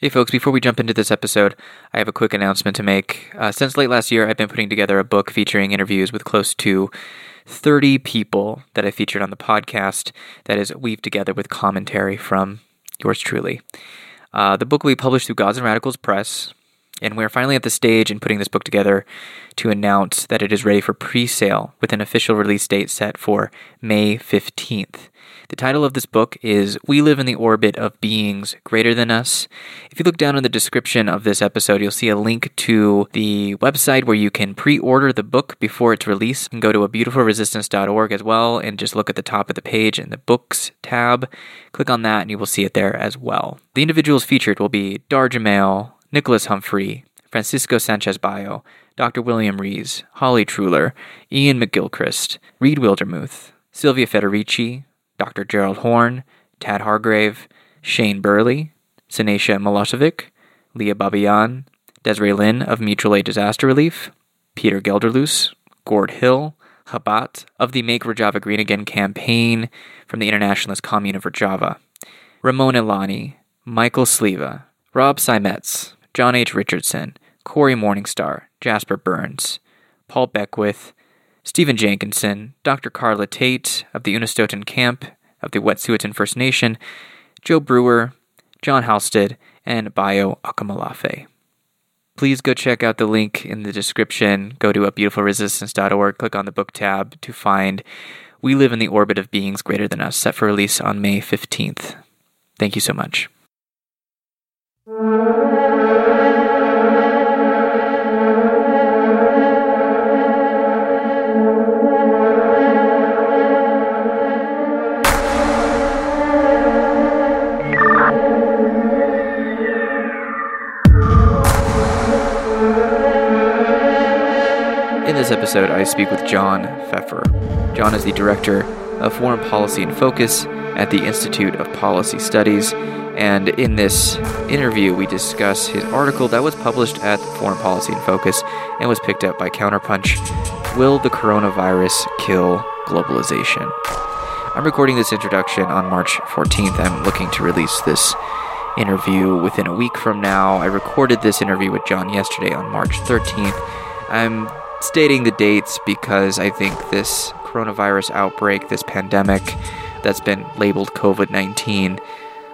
Hey, folks, before we jump into this episode, I have a quick announcement to make. Uh, since late last year, I've been putting together a book featuring interviews with close to 30 people that I featured on the podcast that is weaved together with commentary from yours truly. Uh, the book will be published through Gods and Radicals Press, and we're finally at the stage in putting this book together to announce that it is ready for pre sale with an official release date set for May 15th. The title of this book is We Live in the Orbit of Beings Greater Than Us. If you look down in the description of this episode, you'll see a link to the website where you can pre order the book before its release. You can go to a beautifulresistance.org as well and just look at the top of the page in the Books tab. Click on that and you will see it there as well. The individuals featured will be Dar Jamail, Nicholas Humphrey, Francisco Sanchez Bayo, Dr. William Rees, Holly Truhlar, Iain McGilchrist, Reed Wildermuth, Silvia Federici, Dr. Gerald Horne, Tad Hargrave, Shane Burley, Sinacia Milosevic, Leah Babian, Desiree Lynn of Mutual Aid Disaster Relief, Peter Gelderloos, Gord Hill, Habat of the Make Rojava Green Again campaign from the Internationalist Commune of Rojava, Ramon Ilani, Michael Sleva, Rob Simetz, John H. Richardson, Cory Morningstar, Jasper Burns, Paul Beckwith, Stephen Jenkinson, Dr. Karla Tait of the Unist'ot'en Camp of the Wet'suwet'en First Nation, Joe Brewer, John Halstead, and Bayo Akomolafe. Please go check out the link in the description. Go to beautifulresistance.org, click on the book tab to find We Live in the Orbit of Beings Greater Than Us, set for release on May 15th. Thank you so much. This episode, I speak with John Feffer. John is the director of Foreign Policy in Focus at the Institute of Policy Studies. And in this interview, we discuss his article that was published at Foreign Policy in Focus and was picked up by Counterpunch Will the Coronavirus Kill Globalization? I'm recording this introduction on March 14th. I'm looking to release this interview within a week from now. I recorded this interview with John yesterday on March 13th. I'm stating the dates because I think this coronavirus outbreak, this pandemic that's been labeled COVID 19,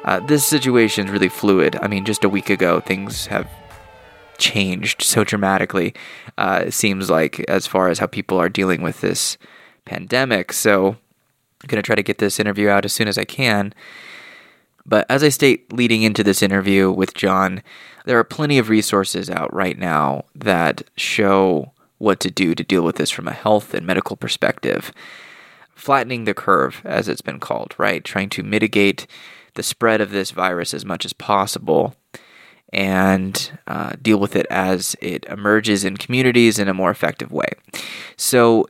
uh, this situation is really fluid. I mean, just a week ago, things have changed so dramatically, uh, it seems like, as far as how people are dealing with this pandemic. So, I'm going to try to get this interview out as soon as I can. But as I state leading into this interview with John, there are plenty of resources out right now that show what to do to deal with this from a health and medical perspective. Flattening the curve, as it's been called, right? Trying to mitigate the spread of this virus as much as possible and uh, deal with it as it emerges in communities in a more effective way. So,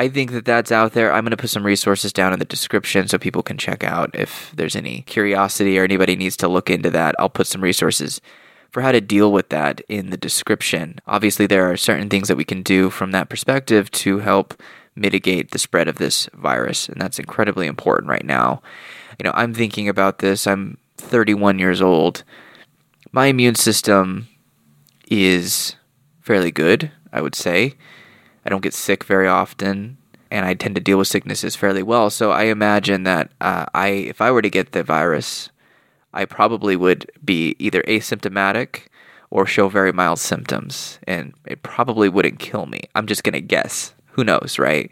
I think that that's out there. I'm going to put some resources down in the description so people can check out if there's any curiosity or anybody needs to look into that. I'll put some resources for how to deal with that in the description. Obviously, there are certain things that we can do from that perspective to help mitigate the spread of this virus, and that's incredibly important right now. You know, I'm thinking about this. I'm 31 years old. My immune system is fairly good, I would say. I don't get sick very often, and I tend to deal with sicknesses fairly well. So I imagine that uh, I, if I were to get the virus, I probably would be either asymptomatic or show very mild symptoms, and it probably wouldn't kill me. I'm just gonna guess. Who knows, right?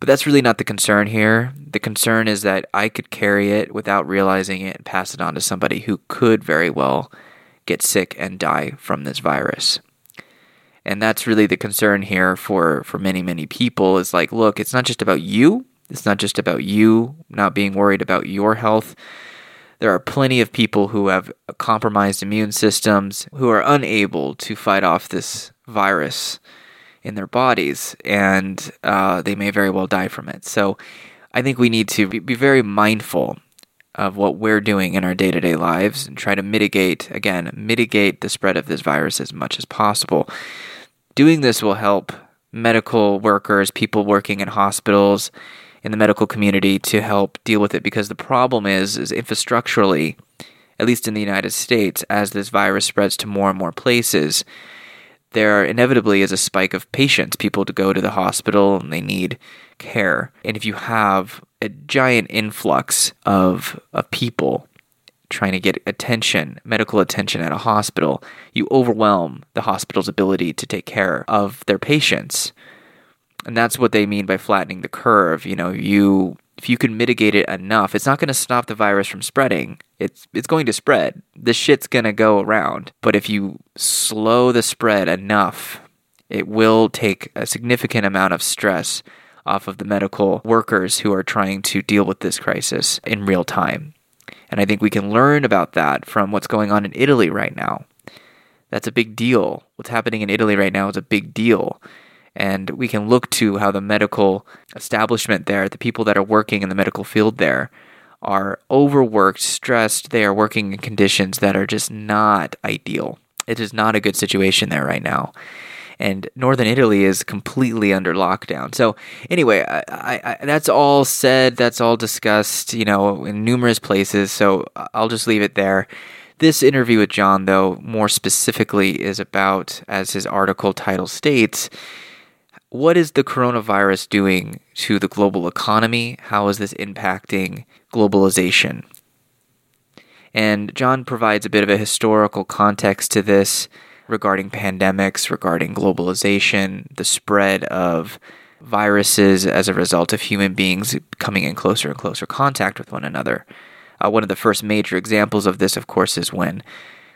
But that's really not the concern here. The concern is that I could carry it without realizing it and pass it on to somebody who could very well get sick and die from this virus and that's really the concern here for for many many people is like look it's not just about you it's not just about you not being worried about your health there are plenty of people who have compromised immune systems who are unable to fight off this virus in their bodies and uh, they may very well die from it. So i think we need to be very mindful of what we're doing in our day-to-day lives and try to mitigate again mitigate the spread of this virus as much as possible. Doing this will help medical workers, people working in hospitals, in the medical community to help deal with it because the problem is is infrastructurally at least in the United States, as this virus spreads to more and more places, there inevitably is a spike of patients, people to go to the hospital and they need care. And if you have a giant influx of, of people trying to get attention, medical attention at a hospital, you overwhelm the hospital's ability to take care of their patients. And that's what they mean by flattening the curve. You know, you if you can mitigate it enough, it's not going to stop the virus from spreading. It's it's going to spread. The shit's going to go around. But if you slow the spread enough, it will take a significant amount of stress off of the medical workers who are trying to deal with this crisis in real time. And I think we can learn about that from what's going on in Italy right now. That's a big deal. What's happening in Italy right now is a big deal. And we can look to how the medical establishment there, the people that are working in the medical field there, are overworked, stressed. They are working in conditions that are just not ideal. It is not a good situation there right now. And northern Italy is completely under lockdown. So, anyway, I, I, I, that's all said. That's all discussed, you know, in numerous places. So, I'll just leave it there. This interview with John, though, more specifically, is about, as his article title states, what is the coronavirus doing to the global economy? How is this impacting globalization? And John provides a bit of a historical context to this regarding pandemics, regarding globalization, the spread of viruses as a result of human beings coming in closer and closer contact with one another. Uh, one of the first major examples of this, of course, is when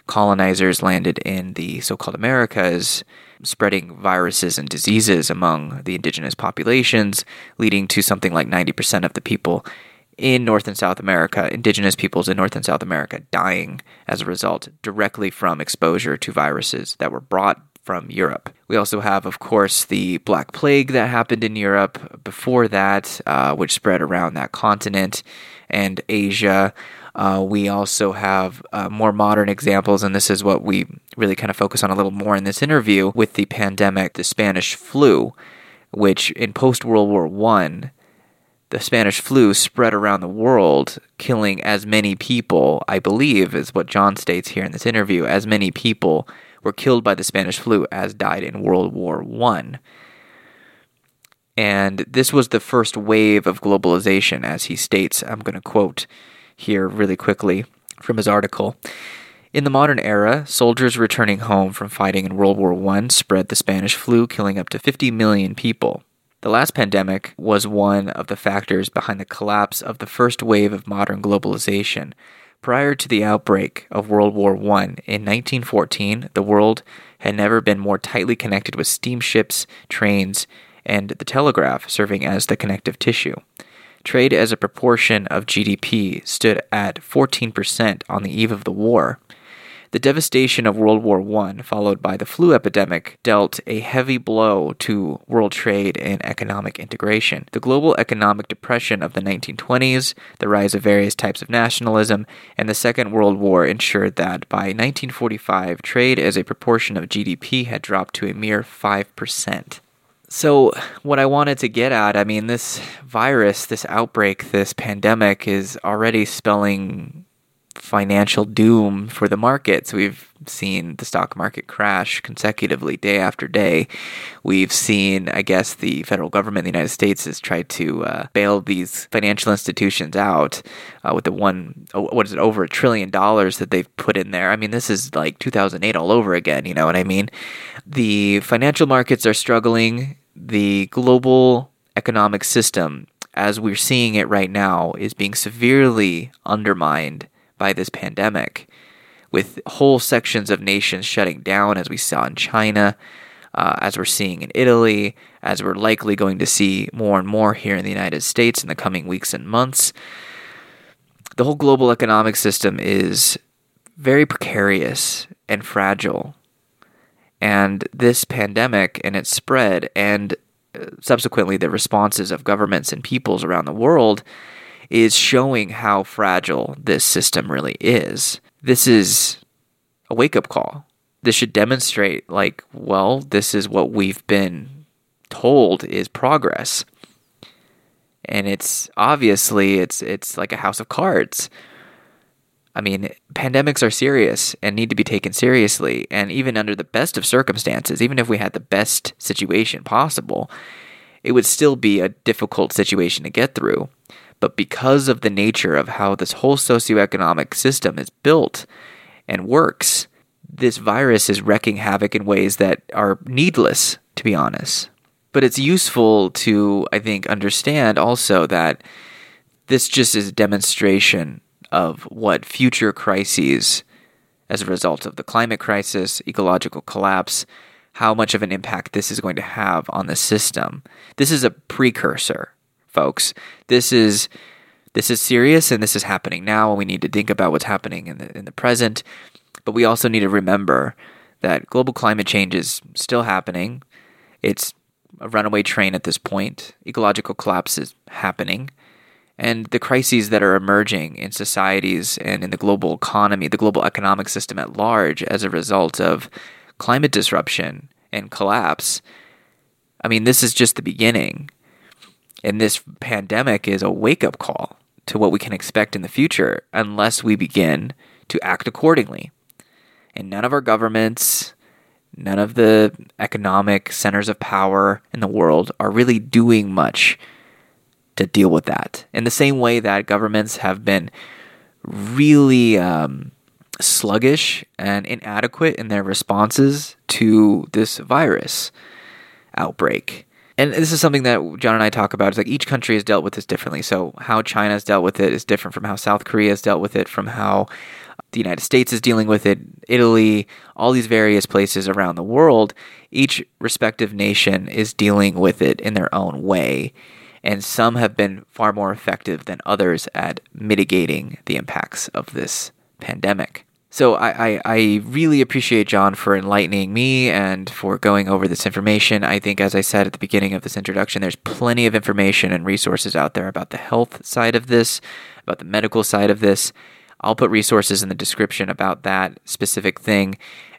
colonizers landed in the so called Americas spreading viruses and diseases among the indigenous populations, leading to something like 90% of the people in North and South America, indigenous peoples in North and South America, dying as a result directly from exposure to viruses that were brought from Europe. We also have, of course, the Black Plague that happened in Europe before that, uh, which spread around that continent and Asia. Uh, we also have uh, more modern examples, and this is what we really kind of focus on a little more in this interview with the pandemic, the Spanish flu, which in post World War One, the Spanish flu spread around the world, killing as many people, I believe, is what John states here in this interview, as many people were killed by the Spanish flu as died in World War One. And this was the first wave of globalization, as he states. I'm going to quote here really quickly from his article. In the modern era, soldiers returning home from fighting in World War I spread the Spanish flu, killing up to 50 million people. The last pandemic was one of the factors behind the collapse of the first wave of modern globalization. Prior to the outbreak of World War I in 1914, the world had never been more tightly connected with steamships, trains, and the telegraph serving as the connective tissue. Trade as a proportion of GDP stood at 14% on the eve of the war. The devastation of World War I, followed by the flu epidemic, dealt a heavy blow to world trade and economic integration. The global economic depression of the 1920s, the rise of various types of nationalism, and the Second World War ensured that by 1945, trade as a proportion of GDP had dropped to a mere 5%. So, what I wanted to get at, I mean, this virus, this outbreak, this pandemic is already spelling financial doom for the markets. We've seen the stock market crash consecutively day after day. We've seen, I guess, the federal government in the United States has tried to uh, bail these financial institutions out uh, with the one, oh, what is it, over a trillion dollars that they've put in there. I mean, this is like 2008 all over again, you know what I mean? The financial markets are struggling. The global economic system, as we're seeing it right now, is being severely undermined by this pandemic, with whole sections of nations shutting down, as we saw in China, uh, as we're seeing in Italy, as we're likely going to see more and more here in the United States in the coming weeks and months. The whole global economic system is very precarious and fragile. And this pandemic and its spread, and uh, subsequently the responses of governments and peoples around the world, is showing how fragile this system really is. This is a wake up call. This should demonstrate, like, well, this is what we've been told is progress. And it's obviously it's it's like a house of cards. I mean, pandemics are serious and need to be taken seriously. And even under the best of circumstances, even if we had the best situation possible, it would still be a difficult situation to get through. But because of the nature of how this whole socioeconomic system is built and works, this virus is wreaking havoc in ways that are needless, to be honest. But it's useful to, I think, understand also that this just is a demonstration of what future crises, as a result of the climate crisis, ecological collapse, how much of an impact this is going to have on the system. This is a precursor, folks. This is this is serious and this is happening now and we need to think about what's happening in the in the present. But we also need to remember that global climate change is still happening. It's a runaway train at this point. Ecological collapse is happening. And the crises that are emerging in societies and in the global economy, the global economic system at large, as a result of climate disruption and collapse, I mean, this is just the beginning. And this pandemic is a wake up call to what we can expect in the future unless we begin to act accordingly. And none of our governments, none of the economic centers of power in the world are really doing much to deal with that. In the same way that governments have been really um, sluggish and inadequate in their responses to this virus outbreak. And this is something that John and I talk about. It's like each country has dealt with this differently. So, how China has dealt with it is different from how South Korea has dealt with it, from how the United States is dealing with it, Italy, all these various places around the world, each respective nation is dealing with it in their own way. And some have been far more effective than others at mitigating the impacts of this pandemic. So I, I, I, really appreciate John for enlightening me and for going over this information. I think, as I said at the beginning of this introduction, there's plenty of information and resources out there about the health side of this, about the medical side of this. I'll put resources in the description about that specific thing.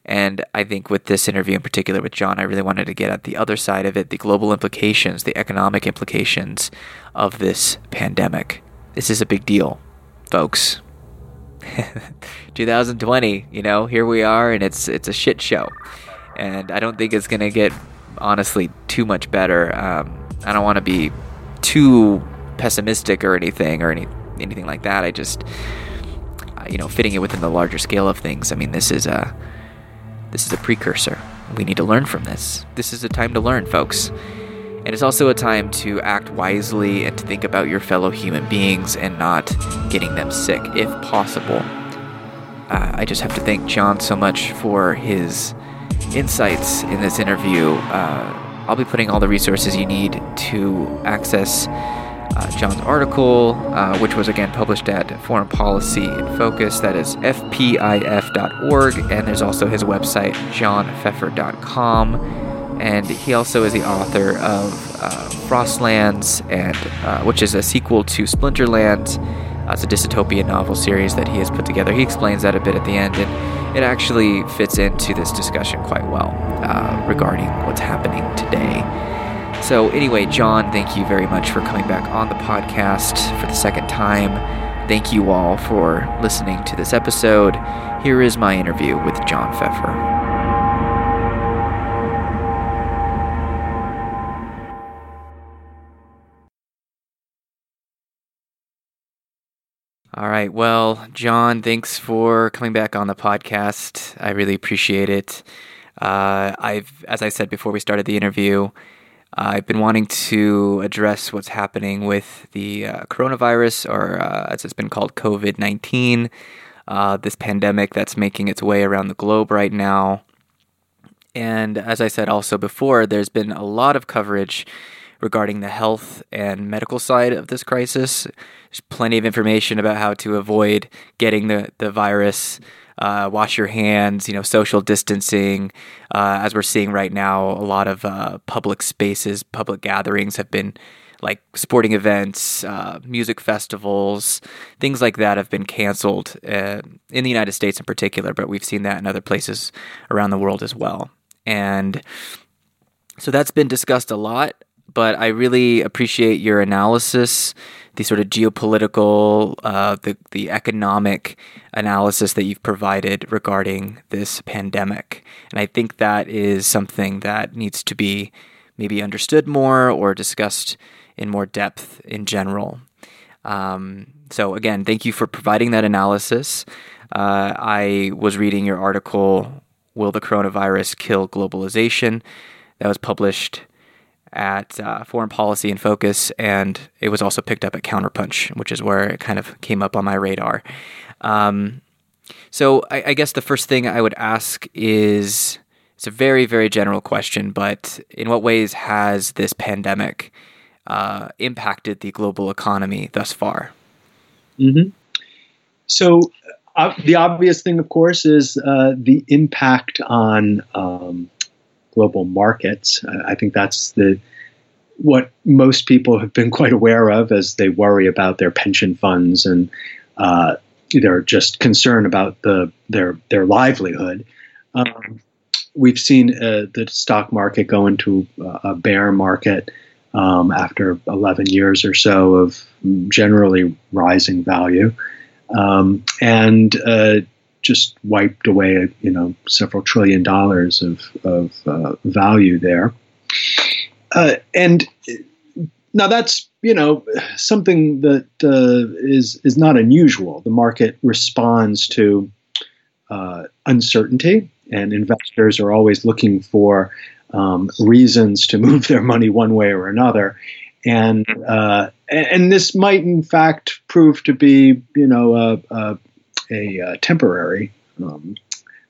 And I think with this interview in particular with John, I really wanted to get at the other side of it the global implications, the economic implications of this pandemic. This is a big deal, folks. 2020, you know, here we are, and it's it's a shit show, and I don't think it's gonna get honestly too much better. Um, I don't want to be too pessimistic or anything or any anything like that. I just you know, fitting it within the larger scale of things. I mean, this is a this is a precursor. We need to learn from this. This is a time to learn, folks. And it's also a time to act wisely and to think about your fellow human beings and not getting them sick, if possible. Uh, I just have to thank John so much for his insights in this interview. Uh, I'll be putting all the resources you need to access uh, John's article, uh, which was again published at Foreign Policy in Focus. That is fpif.org, and there's also his website, johnfeffer.com. And he also is the author of uh, Frostlands, and uh, which is a sequel to Splinterland. Uh, it's a dystopian novel series that he has put together. He explains that a bit at the end, and it actually fits into this discussion quite well uh, regarding what's happening today. So, anyway, John, thank you very much for coming back on the podcast for the second time. Thank you all for listening to this episode. Here is my interview with John Feffer. All right. Well, John, thanks for coming back on the podcast. I really appreciate it. Uh, I've, as I said before we started the interview, uh, I've been wanting to address what's happening with the uh, coronavirus, or uh, as it's been called, COVID 19, uh, this pandemic that's making its way around the globe right now. And as I said also before, there's been a lot of coverage regarding the health and medical side of this crisis. There's plenty of information about how to avoid getting the, the virus uh, wash your hands, you know, social distancing. Uh, as we're seeing right now, a lot of uh, public spaces, public gatherings have been like sporting events, uh, music festivals, things like that have been canceled uh, in the United States in particular, but we've seen that in other places around the world as well. And so that's been discussed a lot but I really appreciate your analysis, the sort of geopolitical, uh, the the economic analysis that you've provided regarding this pandemic, and I think that is something that needs to be maybe understood more or discussed in more depth in general. Um, so again, thank you for providing that analysis. Uh, I was reading your article, "Will the Coronavirus Kill Globalization?" that was published at uh, Foreign Policy in Focus, and it was also picked up at Counterpunch, which is where it kind of came up on my radar. Um, so I, I, guess the first thing I would ask is it's a very, very general question, but in what ways has this pandemic uh, impacted the global economy thus far? Mm-hmm. So uh, the obvious thing, of course, is uh, the impact on um, global markets. I think that's the what most people have been quite aware of as they worry about their pension funds and uh, they're just concerned about the their their livelihood. Um, we've seen uh, the stock market go into a bear market um, after 11 years or so of generally rising value, um, and uh, just wiped away, you know, several trillion dollars of, of uh, value there. Uh, and now that's you know something that uh, is is not unusual. The market responds to uh, uncertainty, and investors are always looking for um, reasons to move their money one way or another. And uh, and this might in fact prove to be you know a, a a uh, temporary um,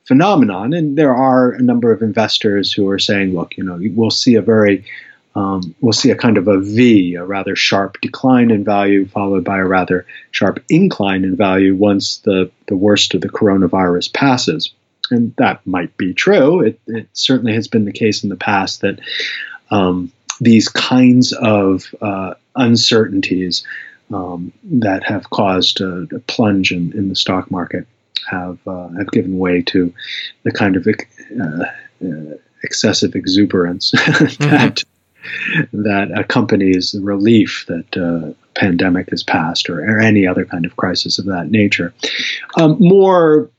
phenomenon. And there are a number of investors who are saying, look, you know, we'll see a very um, we'll see a kind of a V, a rather sharp decline in value, followed by a rather sharp incline in value once the, the worst of the coronavirus passes. And that might be true. It, it certainly has been the case in the past that um, these kinds of uh, uncertainties um, that have caused a, a plunge in, in, the stock market have uh, have given way to the kind of uh, uh excessive exuberance mm-hmm. that that accompanies the relief that uh, pandemic has passed or, or, any other kind of crisis of that nature. Um, more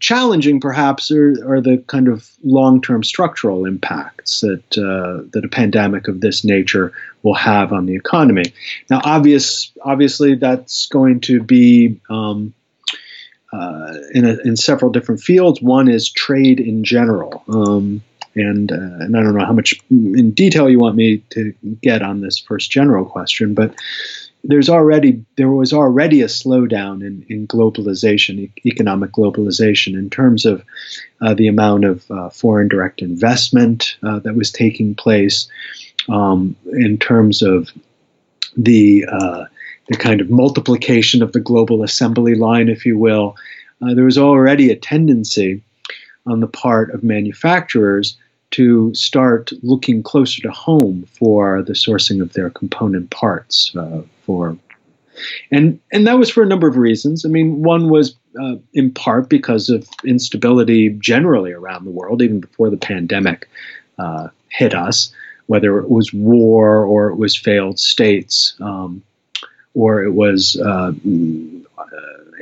challenging, perhaps, are, are, the kind of long-term structural impacts that uh, that a pandemic of this nature will have on the economy. Now, obvious, obviously, that's going to be um, uh, in, a, in several different fields. One is trade in general. Um, and uh, and I don't know how much in detail you want me to get on this first general question, but there's already there was already a slowdown in, in globalization, economic globalization, in terms of uh, the amount of uh, foreign direct investment uh, that was taking place, um, in terms of the uh, the kind of multiplication of the global assembly line, if you will. Uh, there was already a tendency on the part of manufacturers to start looking closer to home for the sourcing of their component parts uh, for and and that was for a number of reasons. I mean, one was uh, in part because of instability generally around the world, even before the pandemic uh, hit us, whether it was war or it was failed states, um, or it was uh,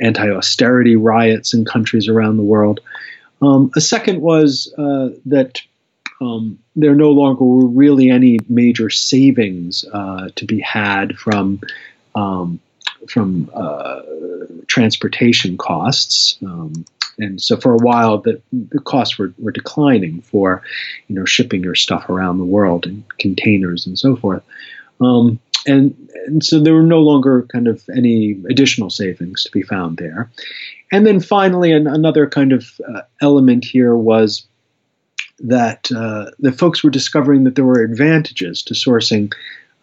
anti-austerity riots in countries around the world. Um, a second was uh, that um, there no longer were really any major savings uh, to be had from um, from uh, transportation costs. Um, and so for a while, the, the costs were, were declining for, you know, shipping your stuff around the world in containers and so forth. Um, and, and so there were no longer kind of any additional savings to be found there. And then finally, an, another kind of uh, element here was that uh, the folks were discovering that there were advantages to sourcing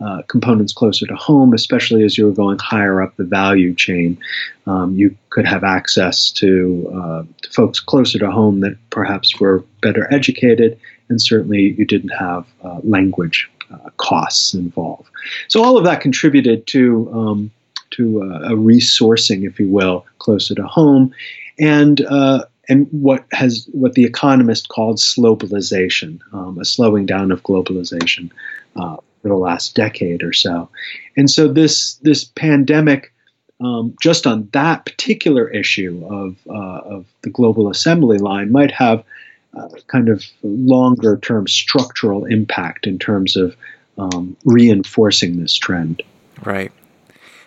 uh, components closer to home, especially as you were going higher up the value chain. Um, you could have access to, uh, to, folks closer to home that perhaps were better educated, and certainly you didn't have uh, language uh, costs involved. So all of that contributed to um, to uh, a resourcing, if you will, closer to home, and uh, and what has what the economist called slowbalization, um, a slowing down of globalization uh, the last decade or so. And so this this pandemic, um, just on that particular issue of uh, of the global assembly line, might have uh, kind of longer term structural impact in terms of um, reinforcing this trend. Right.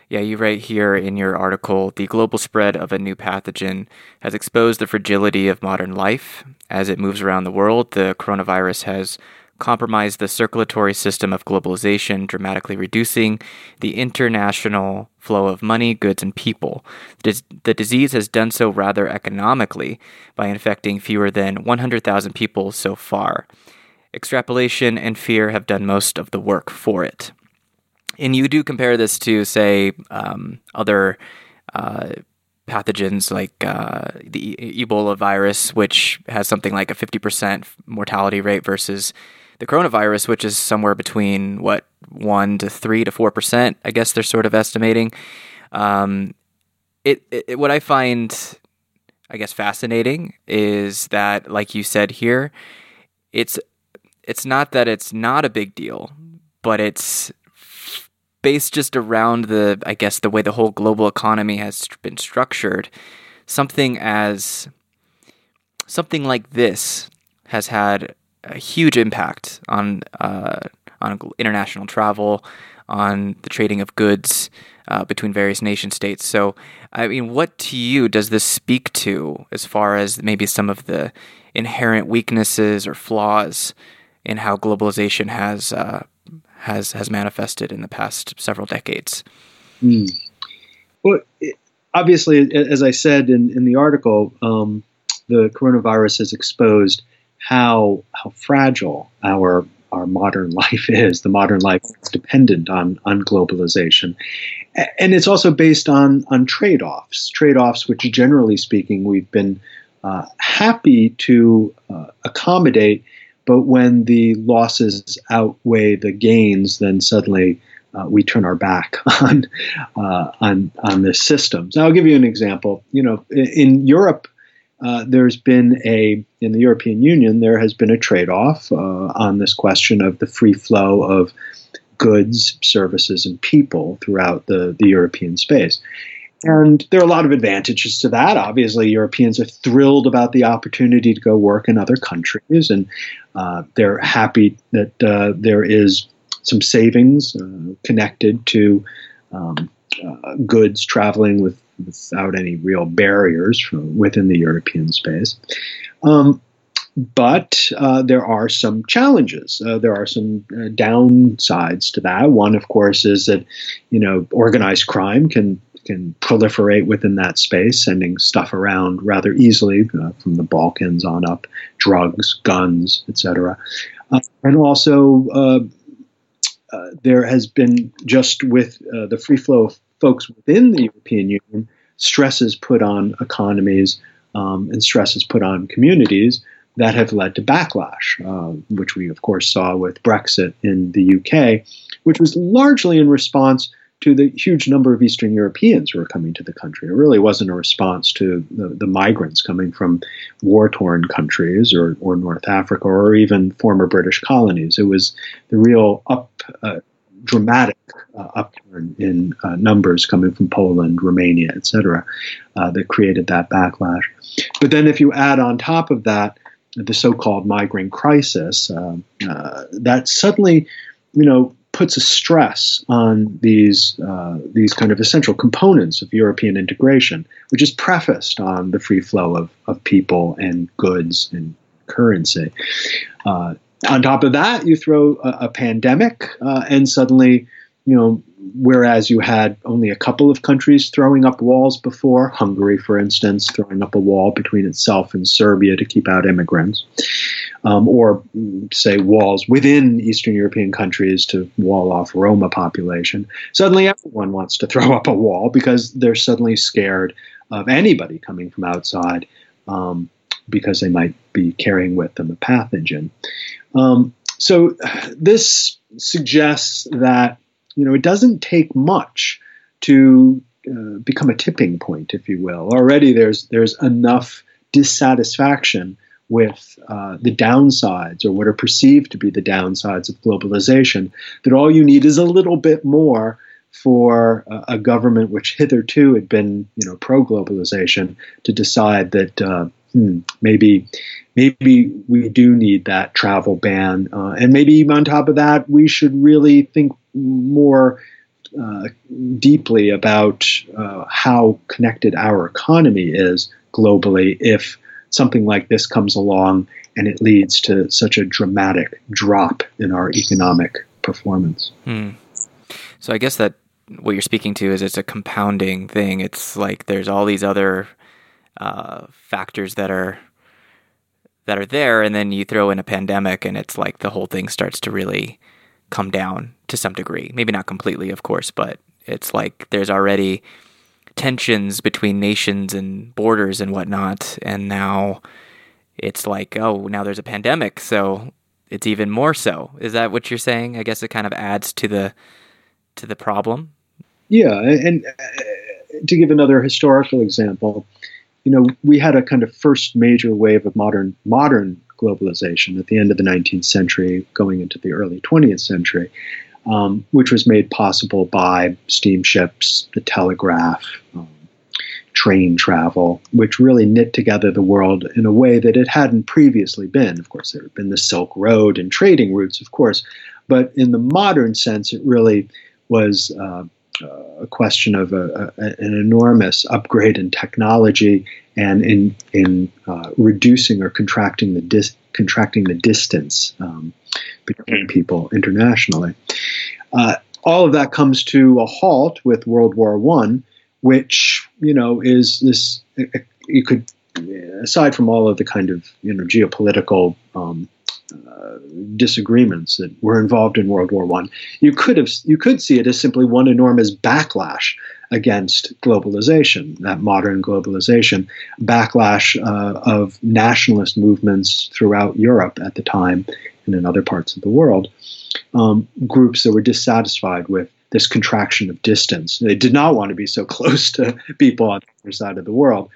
Yeah, you write here in your article the global spread of a new pathogen has exposed the fragility of modern life. As it moves around the world, the coronavirus has compromised the circulatory system of globalization, dramatically reducing the international flow of money, goods, and people. The disease has done so rather economically by infecting fewer than 100,000 people so far. Extrapolation and fear have done most of the work for it and you do compare this to, say, um, other uh, pathogens like uh, the Ebola virus, which has something like a 50% mortality rate versus the coronavirus, which is somewhere between what one to three to four percent. I guess they're sort of estimating. Um, it, it, what I find, I guess, fascinating is that, like you said here, it's it's not that it's not a big deal, but it's based just around the, I guess, the way the whole global economy has been structured, something as something like this has had a huge impact on uh, on international travel, on the trading of goods uh, between various nation states. So, I mean, what to you does this speak to as far as maybe some of the inherent weaknesses or flaws in how globalization has uh, has has manifested in the past several decades. Mm. Well, obviously, as I said in, in the article, um, the coronavirus has exposed how how fragile our our modern life is. The modern life is dependent on on globalization, and it's also based on on trade offs. Trade offs, which generally speaking, we've been uh, happy to uh, accommodate but when the losses outweigh the gains, then suddenly uh, we turn our back on uh, on on this system. So I'll give you an example. You know, in, in Europe, uh, there's been a in the European Union there has been a trade-off uh, on this question of the free flow of goods, services, and people throughout the the European space. And there are a lot of advantages to that. Obviously, Europeans are thrilled about the opportunity to go work in other countries, and uh, they're happy that uh, there is some savings uh, connected to um, uh, goods traveling with, without any real barriers from within the European space. Um, but uh, there are some challenges. Uh, there are some uh, downsides to that. One, of course, is that you know organized crime can can proliferate within that space, sending stuff around rather easily uh, from the Balkans on up, drugs, guns, etc. Uh, and also, uh, uh, there has been just with uh, the free flow of folks within the European Union, stresses put on economies um, and stresses put on communities that have led to backlash, uh, which we, of course, saw with Brexit in the UK, which was largely in response to the huge number of Eastern Europeans who were coming to the country. It really wasn't a response to the, the migrants coming from war torn countries or, or North Africa or even former British colonies. It was the real up. Uh, dramatic uh, upturn in uh, numbers coming from Poland, Romania, etc., uh, that created that backlash. But then, if you add on top of that the so-called migrant crisis, uh, uh, that suddenly, you know, puts a stress on these uh, these kind of essential components of European integration, which is prefaced on the free flow of, of people and goods and currency. Uh, on top of that, you throw a, a pandemic, uh, and suddenly, you know, whereas you had only a couple of countries throwing up walls before, Hungary, for instance, throwing up a wall between itself and Serbia to keep out immigrants um, or say walls within Eastern European countries to wall off Roma population. Suddenly, everyone wants to throw up a wall because they're suddenly scared of anybody coming from outside um, because they might be carrying with them a pathogen. Um, so this suggests that you know it doesn't take much to uh, become a tipping point, if you will. Already there's there's enough dissatisfaction with uh, the downsides or what are perceived to be the downsides of globalization, that all you need is a little bit more for a, government which hitherto had been, you know, pro-globalization to decide that uh, hmm, maybe maybe we do need that travel ban, uh, and maybe on top of that, we should really think more uh, deeply about uh, how connected our economy is globally if something like this comes along and it leads to such a dramatic drop in our economic performance. Hmm. So I guess that what you're speaking to is it's a compounding thing. It's like there's all these other uh, factors that are that are there, and then you throw in a pandemic, and it's like the whole thing starts to really come down to some degree. Maybe not completely, of course, but it's like there's already tensions between nations and borders and whatnot, and now it's like, oh, now there's a pandemic, so it's even more so. Is that what you're saying? I guess it kind of adds to the to the problem. Yeah, and uh, to give another historical example, you know, we had a kind of first major wave of modern modern globalization at the end of the 19th century, going into the early 20th century, um, which was made possible by steamships, the telegraph, um, train travel, which really knit together the world in a way that it hadn't previously been. Of course, there had been the Silk Road and trading routes, of course, but in the modern sense, it really was uh, uh, a question of a, a, an enormous upgrade in technology and in in uh, reducing or contracting the dis- contracting the distance um, between mm. people internationally. Uh, all of that comes to a halt with World War One, which you know is this. You could, aside from all of the kind of you know geopolitical um, uh, disagreements that were involved in World War One. You could have you could see it as simply one enormous backlash against globalization, that modern globalization, backlash uh, of nationalist movements throughout Europe at the time and in other parts of the world, um, groups that were dissatisfied with this contraction of distance. They did not want to be so close to people on the other side of the world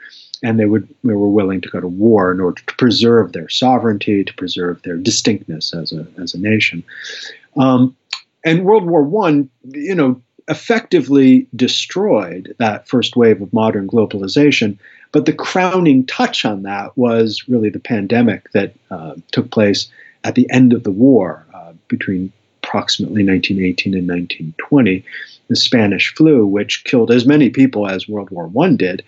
and they would they were willing to go to war in order to preserve their sovereignty, to preserve their distinctness as a as a nation. Um, and World War One, you know, effectively destroyed that first wave of modern globalization. But the crowning touch on that was really the pandemic that uh, took place at the end of the war between approximately 1918 and 1920, the Spanish flu, which killed as many people as World War One did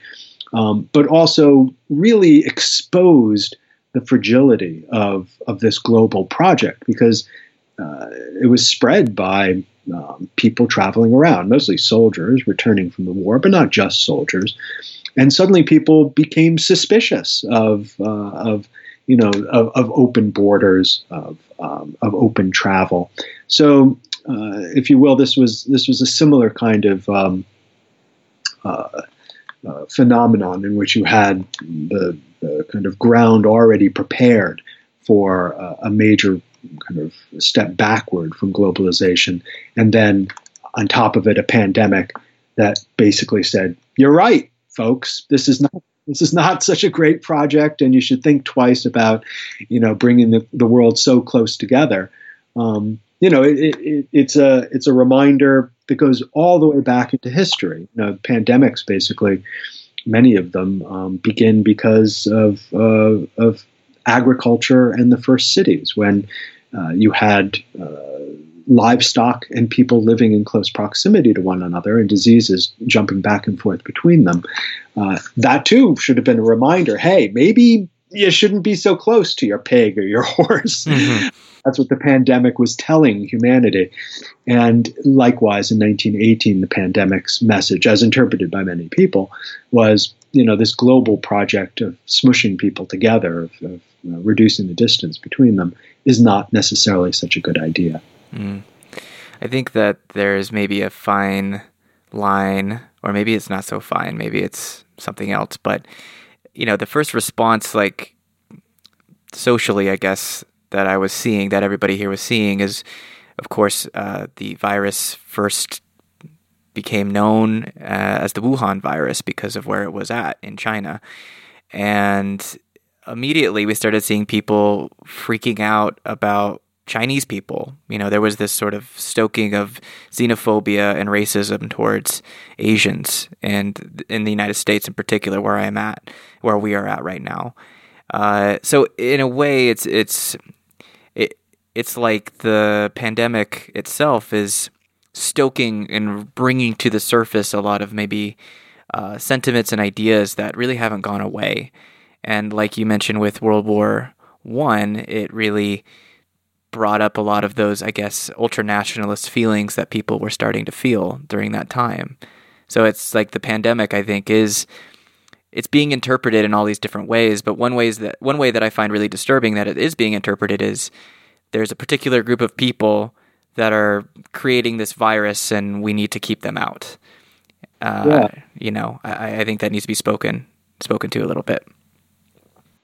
um, but also really exposed the fragility of, of this global project because uh, it was spread by um, people traveling around, mostly soldiers returning from the war, but not just soldiers. And suddenly people became suspicious of, uh, of you know, of, of, open borders, of, um, of open travel. So, uh, if you will, this was this was a similar kind of um, uh, uh, phenomenon in which you had the, the, kind of ground already prepared for a major kind of step backward from globalization, and then on top of it, a pandemic that basically said, "You're right, folks. This is not." This is not such a great project, and you should think twice about, you know, bringing the, the world so close together. Um, you know, it, it, it's a it's a reminder that goes all the way back into history. You know, pandemics basically, many of them um, begin because of uh, of agriculture and the first cities when uh, you had uh, livestock and people living in close proximity to one another and diseases jumping back and forth between them. Uh, that too should have been a reminder. Hey, maybe you shouldn't be so close to your pig or your horse. Mm-hmm. That's what the pandemic was telling humanity. And likewise, in 1918, the pandemic's message, as interpreted by many people, was you know this global project of smushing people together, of, of uh, reducing the distance between them, is not necessarily such a good idea. Mm. I think that there's maybe a fine line, or maybe it's not so fine. Maybe it's something else, but you know, the first response, like socially, I guess, that I was seeing, that everybody here was seeing, is of course uh, the virus first became known uh, as the Wuhan virus because of where it was at in China. And immediately we started seeing people freaking out about Chinese people. You know, there was this sort of stoking of xenophobia and racism towards Asians, and in the United States in particular, where I am at, where we are at right now. Uh, so in a way, it's it's it, it's like the pandemic itself is stoking and bringing to the surface a lot of maybe uh, sentiments and ideas that really haven't gone away. And like you mentioned with World War One, it really brought up a lot of those, I guess, ultra nationalist feelings that people were starting to feel during that time. So it's like the pandemic, I think, is it's being interpreted in all these different ways. But one ways that one way that I find really disturbing that it is being interpreted is there's a particular group of people that are creating this virus, and we need to keep them out. Uh, yeah. You know, I, I think that needs to be spoken spoken to a little bit.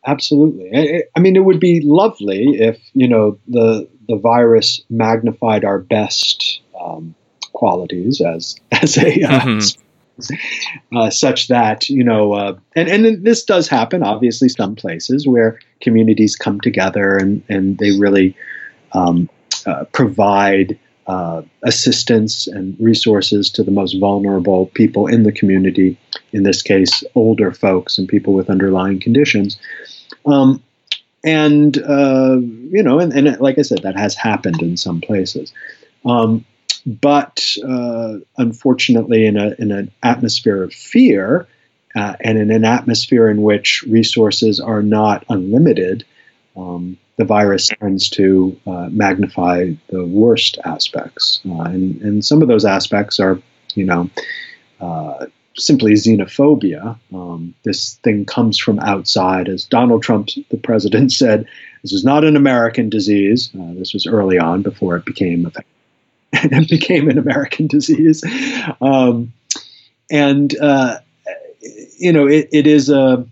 Absolutely. I, I, mean, it would be lovely if you know the the virus magnified our best um, qualities as as a uh, mm-hmm. uh, such that you know, uh, and and this does happen. Obviously, some places where communities come together and and they really um, uh, provide. Uh, assistance and resources to the most vulnerable people in the community, in this case, older folks and people with underlying conditions. Um, and uh, you know, and, and, like I said, that has happened in some places. Um, but uh, unfortunately, in, a, in an atmosphere of fear, uh, and in an atmosphere in which resources are not unlimited, um, the virus tends to uh, magnify the worst aspects. Uh, and, and some of those aspects are, you know, uh, simply xenophobia. Um, this thing comes from outside. As Donald Trump, the president, said, this is not an American disease. Uh, this was early on before it became it became an American disease. Um, and, uh, you know, it, it is a.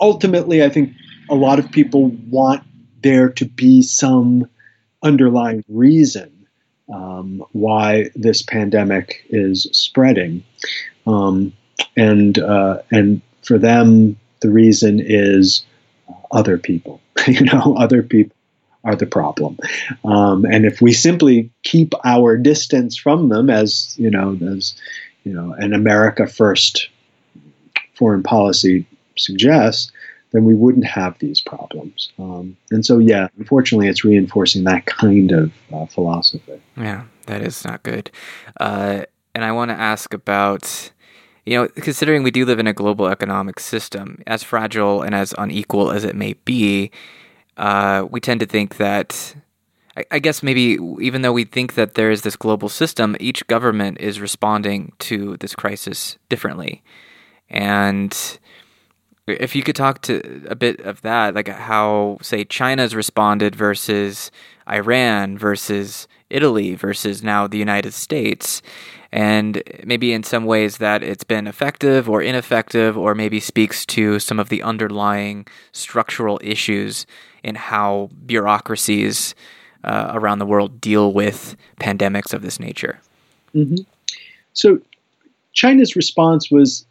ultimately, I think a lot of people want there to be some underlying reason um, why this pandemic is spreading, um, and uh, and for them the reason is other people. you know, other people are the problem, um, and if we simply keep our distance from them, as you know, as you know, an America first foreign policy suggests, then we wouldn't have these problems. Um, and so, yeah, unfortunately, it's reinforcing that kind of uh, philosophy. Yeah, that is not good. Uh, and I want to ask about, you know, considering we do live in a global economic system, as fragile and as unequal as it may be, uh, we tend to think that. I guess maybe even though we think that there is this global system, each government is responding to this crisis differently. And if you could talk to a bit of that, like how say China's responded versus Iran versus Italy versus now the United States, and maybe in some ways that it's been effective or ineffective, or maybe speaks to some of the underlying structural issues in how bureaucracies uh, around the world deal with pandemics of this nature. Mm-hmm. So, China's response was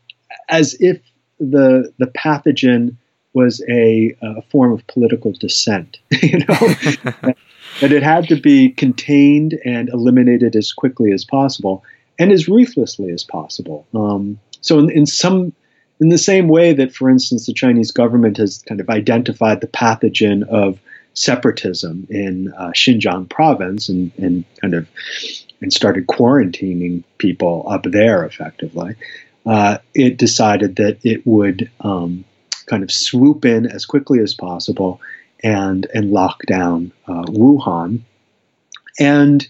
as if the the pathogen was a, a form of political dissent. you know, that it had to be contained and eliminated as quickly as possible and as ruthlessly as possible. Um, so, in, in some in the same way that, for instance, the Chinese government has kind of identified the pathogen of separatism in uh, Xinjiang province and, and kind of and started quarantining people up there effectively uh, it decided that it would um, kind of swoop in as quickly as possible and and lock down uh, Wuhan. And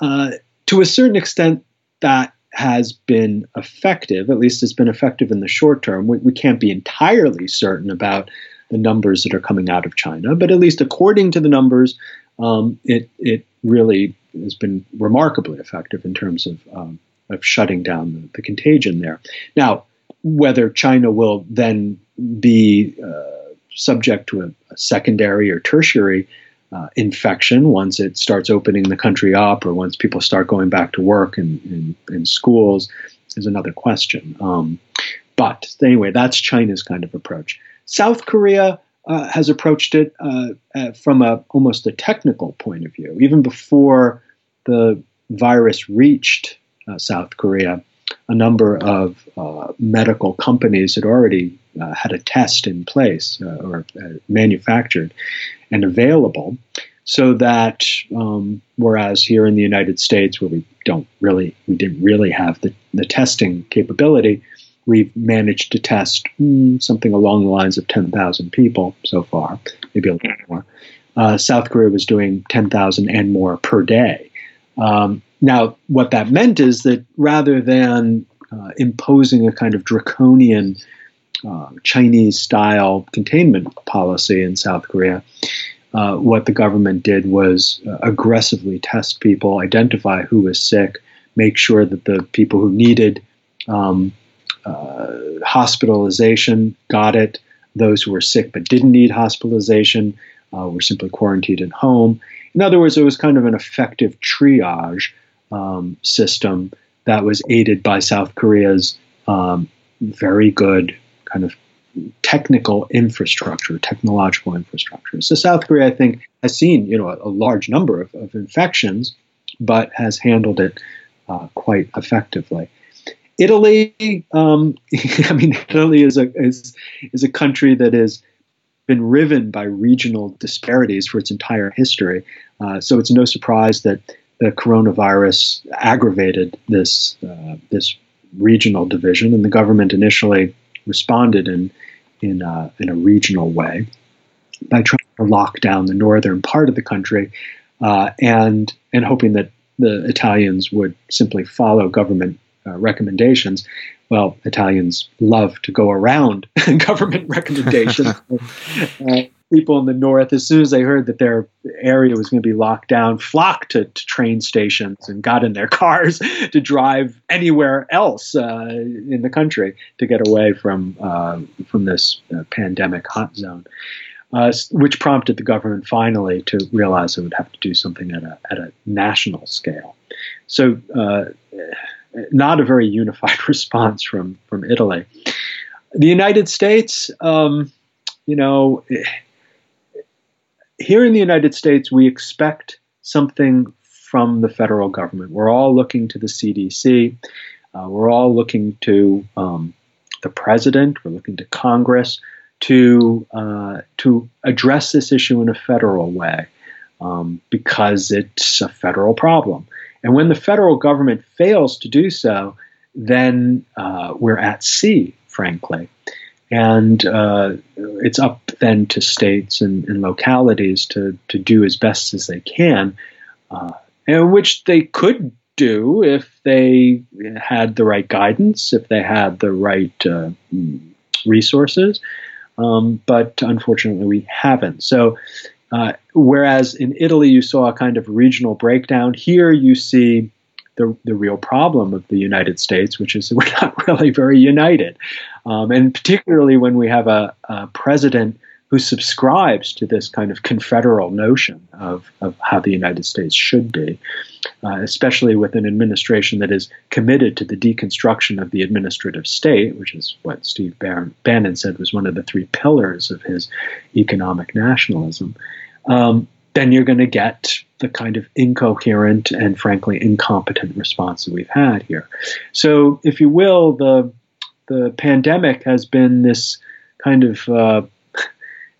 uh, to a certain extent, that has been effective. At least it's been effective in the short term. We, we can't be entirely certain about the numbers that are coming out of China, but at least according to the numbers, um, it it really has been remarkably effective in terms of um, of shutting down the, the contagion there. Now, whether China will then be uh, subject to a, a, secondary or tertiary uh, infection once it starts opening the country up or once people start going back to work and schools is another question. Um, but anyway, that's China's kind of approach. South Korea uh, has approached it uh, uh, from a almost a technical point of view. Even before the virus reached South Korea, a number of uh, medical companies had already uh, had a test in place or manufactured and available. So that um, whereas here in the United States, where we don't really, we didn't really have the, the testing capability, we've managed to test mm, something along the lines of 10,000 people so far, maybe a little more. Uh, South Korea was doing 10,000 and more per day. Um, now, what that meant is that rather than uh, imposing a kind of draconian uh, Chinese style containment policy in South Korea, uh, what the government did was uh, aggressively test people, identify who was sick, make sure that the people who needed um, uh, hospitalization got it. Those who were sick but didn't need hospitalization uh, were simply quarantined at home. In other words, it was kind of an effective triage um, system that was aided by South Korea's um, very good kind of technical infrastructure, technological infrastructure. So South Korea, I think, has seen you know a, a large number of, of, infections, but has handled it uh, quite effectively. Italy, um, I mean, Italy is a is, is a country that has been riven by regional disparities for its entire history. Uh, so it's no surprise that the coronavirus aggravated this uh, this regional division, and the government initially responded in in uh, in a regional way by trying to lock down the northern part of the country, uh, and and hoping that the Italians would simply follow government uh, recommendations. Well, Italians love to go around government recommendations. uh, people in the north, as soon as they heard that their area was going to be locked down, flocked to, to train stations and got in their cars to drive anywhere else uh, in the country to get away from uh, from this uh, pandemic hot zone. Uh, which prompted the government finally to realize it would have to do something at a, at a national scale. So uh, not a very unified response from from Italy. The United States, um, you know, here in the United States, we expect something from the federal government. We're all looking to the CDC. Uh, we're all looking to um, the president. We're looking to Congress to uh, to address this issue in a federal way um, because it's a federal problem. And when the federal government fails to do so, then uh, we're at sea, frankly. And uh, it's up then to states and, and, localities to, to do as best as they can, uh, and which they could do if they had the right guidance, if they had the right uh, resources. Um, but unfortunately, we haven't. So uh, whereas in Italy, you saw a kind of regional breakdown. Here, you see the, the real problem of the United States, which is we're not really very united. Um, and particularly when we have a, a, president who subscribes to this kind of confederal notion of, of how the United States should be, uh, especially with an administration that is committed to the deconstruction of the administrative state, which is what Steve Bannon said was one of the three pillars of his economic nationalism um, then you're going to get the kind of incoherent and frankly incompetent response that we've had here. So, if you will, the the pandemic has been this kind of uh,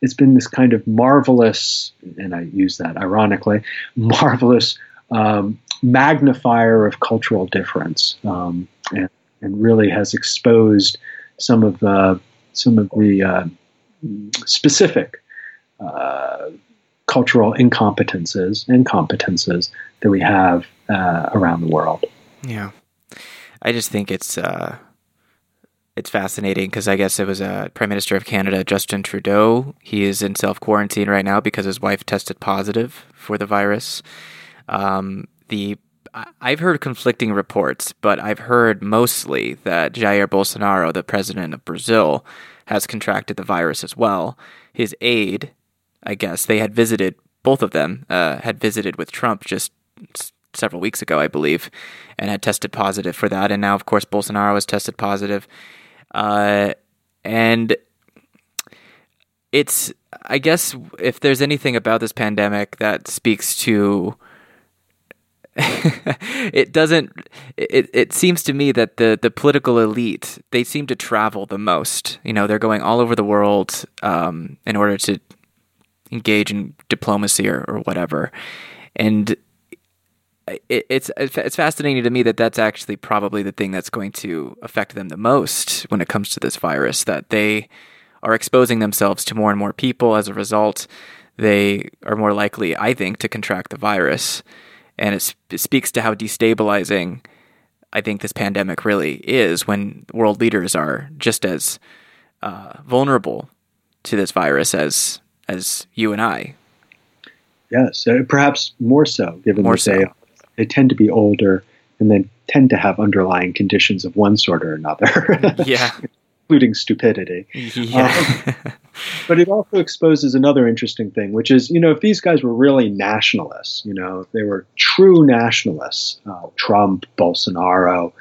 it's been this kind of marvelous, and I use that ironically, marvelous um, magnifier of cultural difference, um, and, and, really has exposed some of the some of the uh, specific uh, cultural incompetences and competences that we have uh, around the world. Yeah, I just think it's uh, it's fascinating because I guess it was a uh, Prime Minister of Canada, Justin Trudeau. He is in self quarantine right now because his wife tested positive for the virus. Um, the I've heard conflicting reports, but I've heard mostly that Jair Bolsonaro, the president of Brazil, has contracted the virus as well. His aide I guess they had visited both of them uh, had visited with Trump just several weeks ago, I believe, and had tested positive for that. And now, of course, Bolsonaro has tested positive. uh, and it's I guess if there's anything about this pandemic that speaks to it doesn't it, it seems to me that the, the political elite they seem to travel the most you know they're going all over the world um, in order to engage in diplomacy or, or whatever. And it, it's it's fascinating to me that that's actually probably the thing that's going to affect them the most when it comes to this virus that they are exposing themselves to more and more people. As a result they are more likely i think to contract the virus. And it, it speaks to how destabilizing I think this pandemic really is when world leaders are just as uh, vulnerable to this virus as as you and I. Yes, uh, perhaps more so, given more that so. they they tend to be older and then tend to have underlying conditions of one sort or another. yeah, including stupidity. Yeah. Um, but it also exposes another interesting thing, which is, you know, if these guys were really nationalists, you know, if they were true nationalists, uh, Trump, Bolsonaro,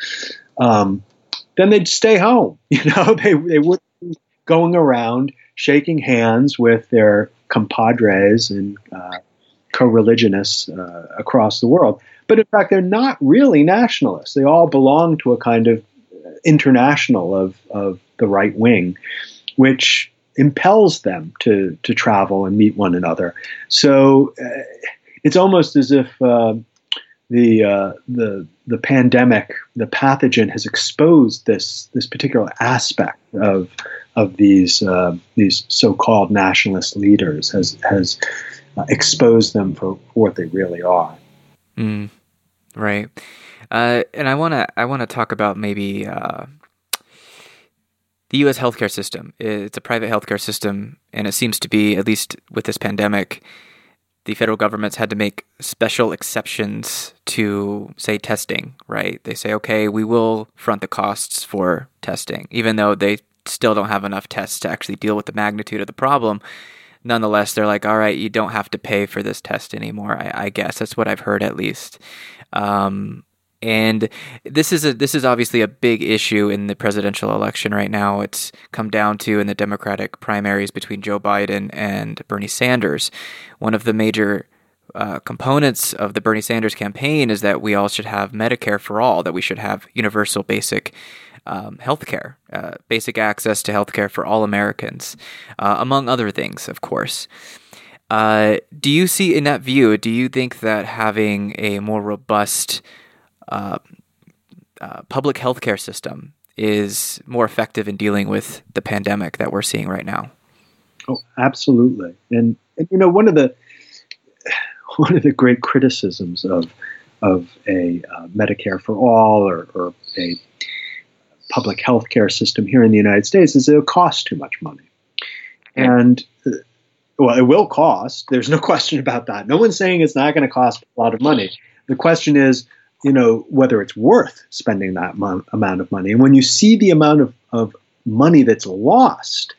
um, then they'd stay home. You know, they, they wouldn't be going around shaking hands with their compadres and uh, co-religionists uh, across the world. But in fact, they're not really nationalists. They all belong to a kind of international of, of the right wing, which impels them to to travel and meet one another. So uh, it's almost as if uh, the uh, the the pandemic, the pathogen, has exposed this this particular aspect of of these uh, these so-called nationalist leaders, has has uh, exposed them for what they really are. Mm, right. Uh, and I want to I want to talk about maybe the U.S. healthcare system. It's a private healthcare system, and it seems to be, at least with this pandemic, the federal government's had to make special exceptions to, say, testing, right? They say, okay, we will front the costs for testing, even though they still don't have enough tests to actually deal with the magnitude of the problem. Nonetheless, they're like, all right, you don't have to pay for this test anymore. I, I guess that's what I've heard at least. Um, and this is a this is obviously a big issue in the presidential election right now. It's come down to in the Democratic primaries between Joe Biden and Bernie Sanders. One of the major uh, components of the Bernie Sanders campaign is that we all should have Medicare for all, that we should have universal basic um, health care, uh, basic access to health care for all Americans, uh, among other things, of course. Uh, do you see in that view, do you think that having a more robust uh, uh, public healthcare system is more effective in dealing with the pandemic that we're seeing right now. Oh, absolutely. And, and you know, one of the one of the great criticisms of of a uh, Medicare for all or, or a public health care system here in the United States is it'll cost too much money. And uh, well, it will cost. There's no question about that. No one's saying it's not going to cost a lot of money. The question is, you know, whether it's worth spending that mo- amount of money. And when you see the amount of, of money that's lost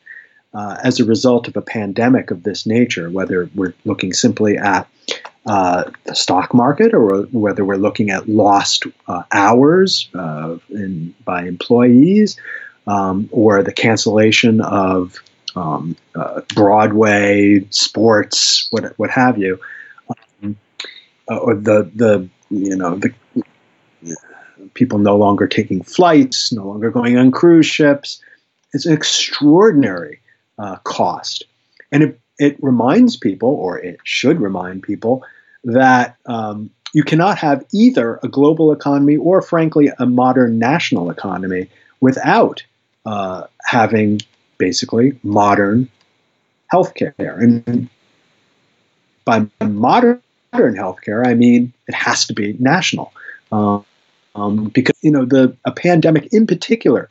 uh, as a result of a pandemic of this nature, whether we're looking simply at uh, the stock market or whether we're looking at lost uh, hours uh, in, by employees um, or the cancellation of um, uh, Broadway, sports, what, what have you, um, uh, or the, the you know, the people no longer taking flights, no longer going on cruise ships. It's an extraordinary uh, cost. And it, it reminds people, or it should remind people, that um, you cannot have either a global economy or, frankly, a modern national economy without uh, having basically modern healthcare. And by modern modern healthcare, I mean it has to be national, um, um, because you know the a pandemic in particular,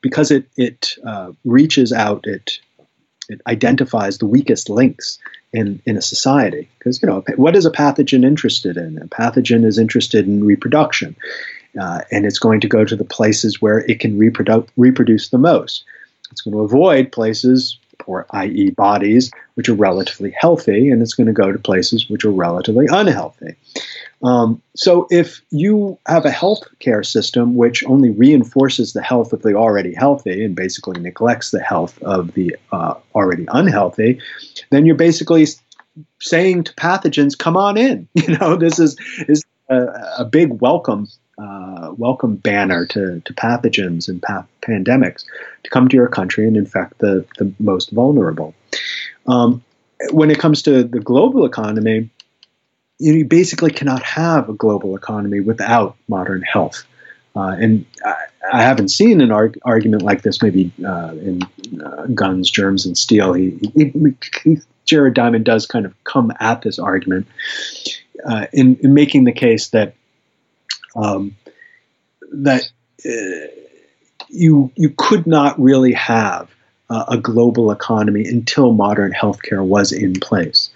because it it uh, reaches out, it it identifies the weakest links in in a society. Because you know what is a pathogen interested in? A pathogen is interested in reproduction, uh, and it's going to go to the places where it can reproduce reproduce the most. It's going to avoid places or i.e., bodies which are relatively healthy, and it's going to go to places which are relatively unhealthy. Um, so if you have a health care system which only reinforces the health of the already healthy and basically neglects the health of the uh, already unhealthy, then you're basically saying to pathogens, "Come on in." You know, this is is a, a big welcome uh, welcome banner to, to pathogens and pa- pandemics to come to your country and infect the, the most vulnerable. Um, when it comes to the global economy, you, basically cannot have a global economy without modern health. Uh, and I, I, haven't seen an arg- argument like this maybe uh, in uh, Guns, Germs, and Steel. He, he, he, Jared Diamond does kind of come at this argument uh, in, in, making the case that um, that uh, you you could not really have a global economy until modern healthcare was in place.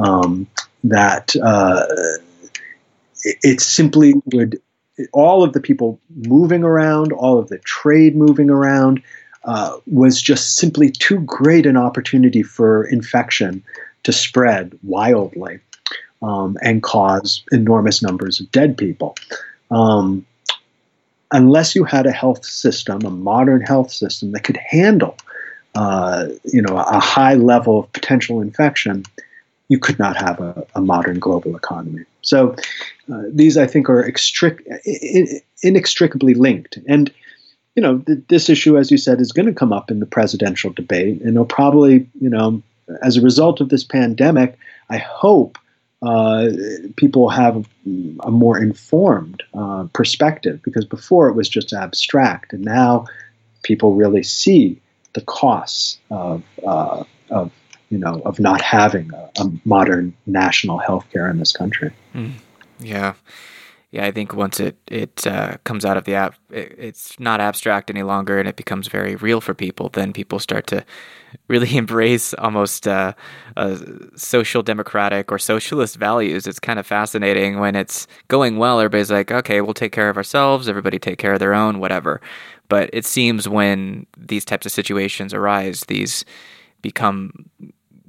Um, that uh, it, it simply would all of the people moving around, all of the trade moving around, uh, was just simply too great an opportunity for infection to spread wildly um, and cause enormous numbers of dead people. Um, unless you had a health system, a modern health system that could handle, uh, you know, a high level of potential infection, you could not have a, a modern global economy. So uh, these, I think, are extric- inextricably linked. And you know, th- this issue, as you said, is going to come up in the presidential debate, and it'll probably, you know, as a result of this pandemic, I hope uh, people have a more informed uh, perspective because before it was just abstract, and now people really see the costs of, uh, of you know of not having a, a modern national health care in this country. Mm. Yeah yeah, I think once it it uh, comes out of the app, it, it's not abstract any longer, and it becomes very real for people. Then people start to really embrace almost uh, social democratic or socialist values. It's kind of fascinating when it's going well. Everybody's like, okay, we'll take care of ourselves. Everybody take care of their own, whatever. But it seems when these types of situations arise, these become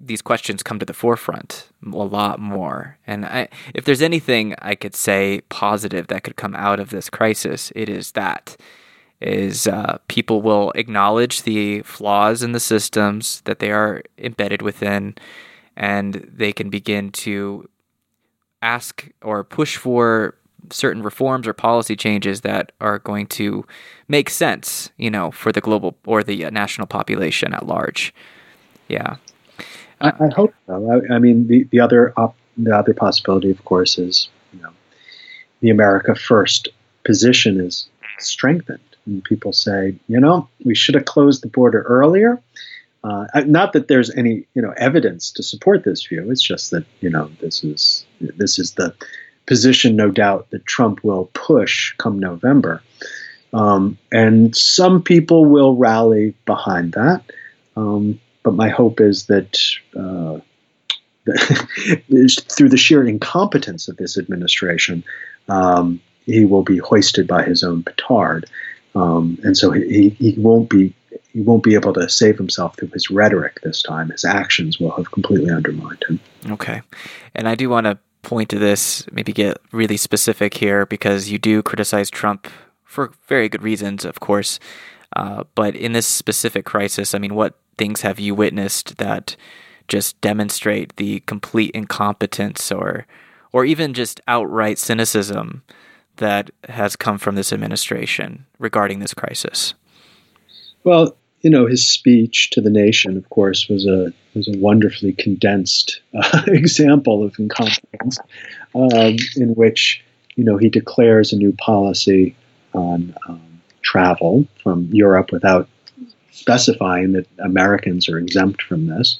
these questions come to the forefront a lot more. And I, if there's anything I could say positive that could come out of this crisis, it is that is uh, people will acknowledge the flaws in the systems that they are embedded within, and they can begin to ask or push for certain reforms or policy changes that are going to make sense, you know, for the global or the uh, national population at large. Yeah. I, I hope so. I, I, mean, the, the other op, the other possibility, of course, is you know the America First position is strengthened, and people say, you know, we should have closed the border earlier. Uh, not that there's any you know evidence to support this view. It's just that you know this is this is the position, no doubt, that Trump will push come November, um, and some people will rally behind that. Um, but my hope is that, uh, through the sheer incompetence of this administration, um, he will be hoisted by his own petard, um, and so he, he won't be he won't be able to save himself through his rhetoric this time. His actions will have completely undermined him. Okay, and I do want to point to this, maybe get really specific here because you do criticize Trump for very good reasons, of course. Uh, but in this specific crisis, I mean, what things have you witnessed that just demonstrate the complete incompetence or or even just outright cynicism that has come from this administration regarding this crisis? Well, you know, his speech to the nation, of course, was a was a wonderfully condensed uh, example of incompetence, um, in which you know he declares a new policy on um, travel from Europe without specifying that Americans are exempt from this,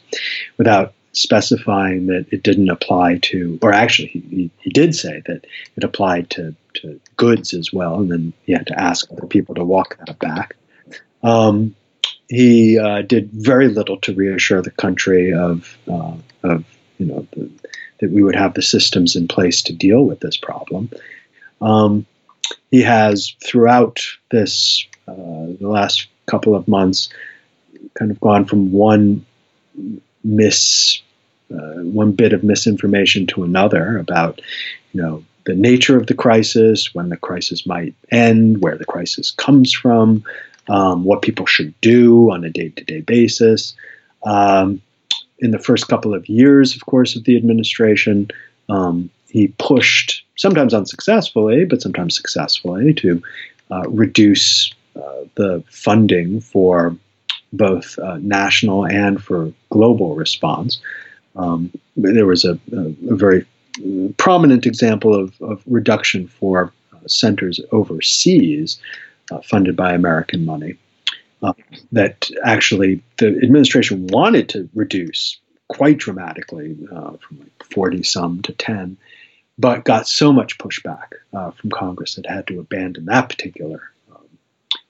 without specifying that it didn't apply to, or actually, he, he did say that it applied to, to goods as well, and then he had to ask other people to walk that back. Um, he uh, did very little to reassure the country of, uh, of you know, the, that we would have the systems in place to deal with this problem. Um, he has, throughout this, uh, the last couple of months, kind of gone from one miss, uh, one bit of misinformation to another about, you know, the nature of the crisis, when the crisis might end, where the crisis comes from, um, what people should do on a day to day basis. Um, in the first couple of years, of course, of the administration, um, he pushed, sometimes unsuccessfully, but sometimes successfully, to uh, reduce uh, the funding for both uh, national and for global response. Um, there was a, a, very prominent example of, of reduction for uh, centers overseas uh, funded by American money. Uh, that actually the administration wanted to reduce quite dramatically uh, from like 40 some to 10, but got so much pushback uh, from Congress that had to abandon that particular um,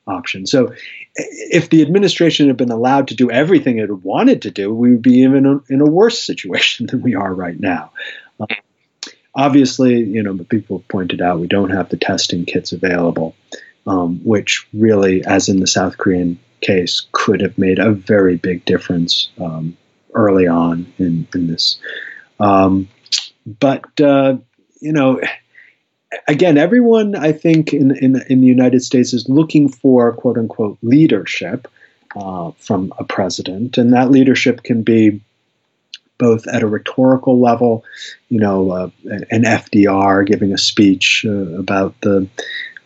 option. So, if the administration had been allowed to do everything it wanted to do, we would be even in a worse situation than we are right now. Uh, obviously, you know, people pointed out we don't have the testing kits available um, which really, as in the South Korean case, could have made a very big difference um, early on in, in this. Um, but, uh, you know, again, everyone I think in, in, in, the United States is looking for quote unquote leadership uh, from a president, and that leadership can be both at a rhetorical level, you know, uh, an FDR giving a speech uh, about the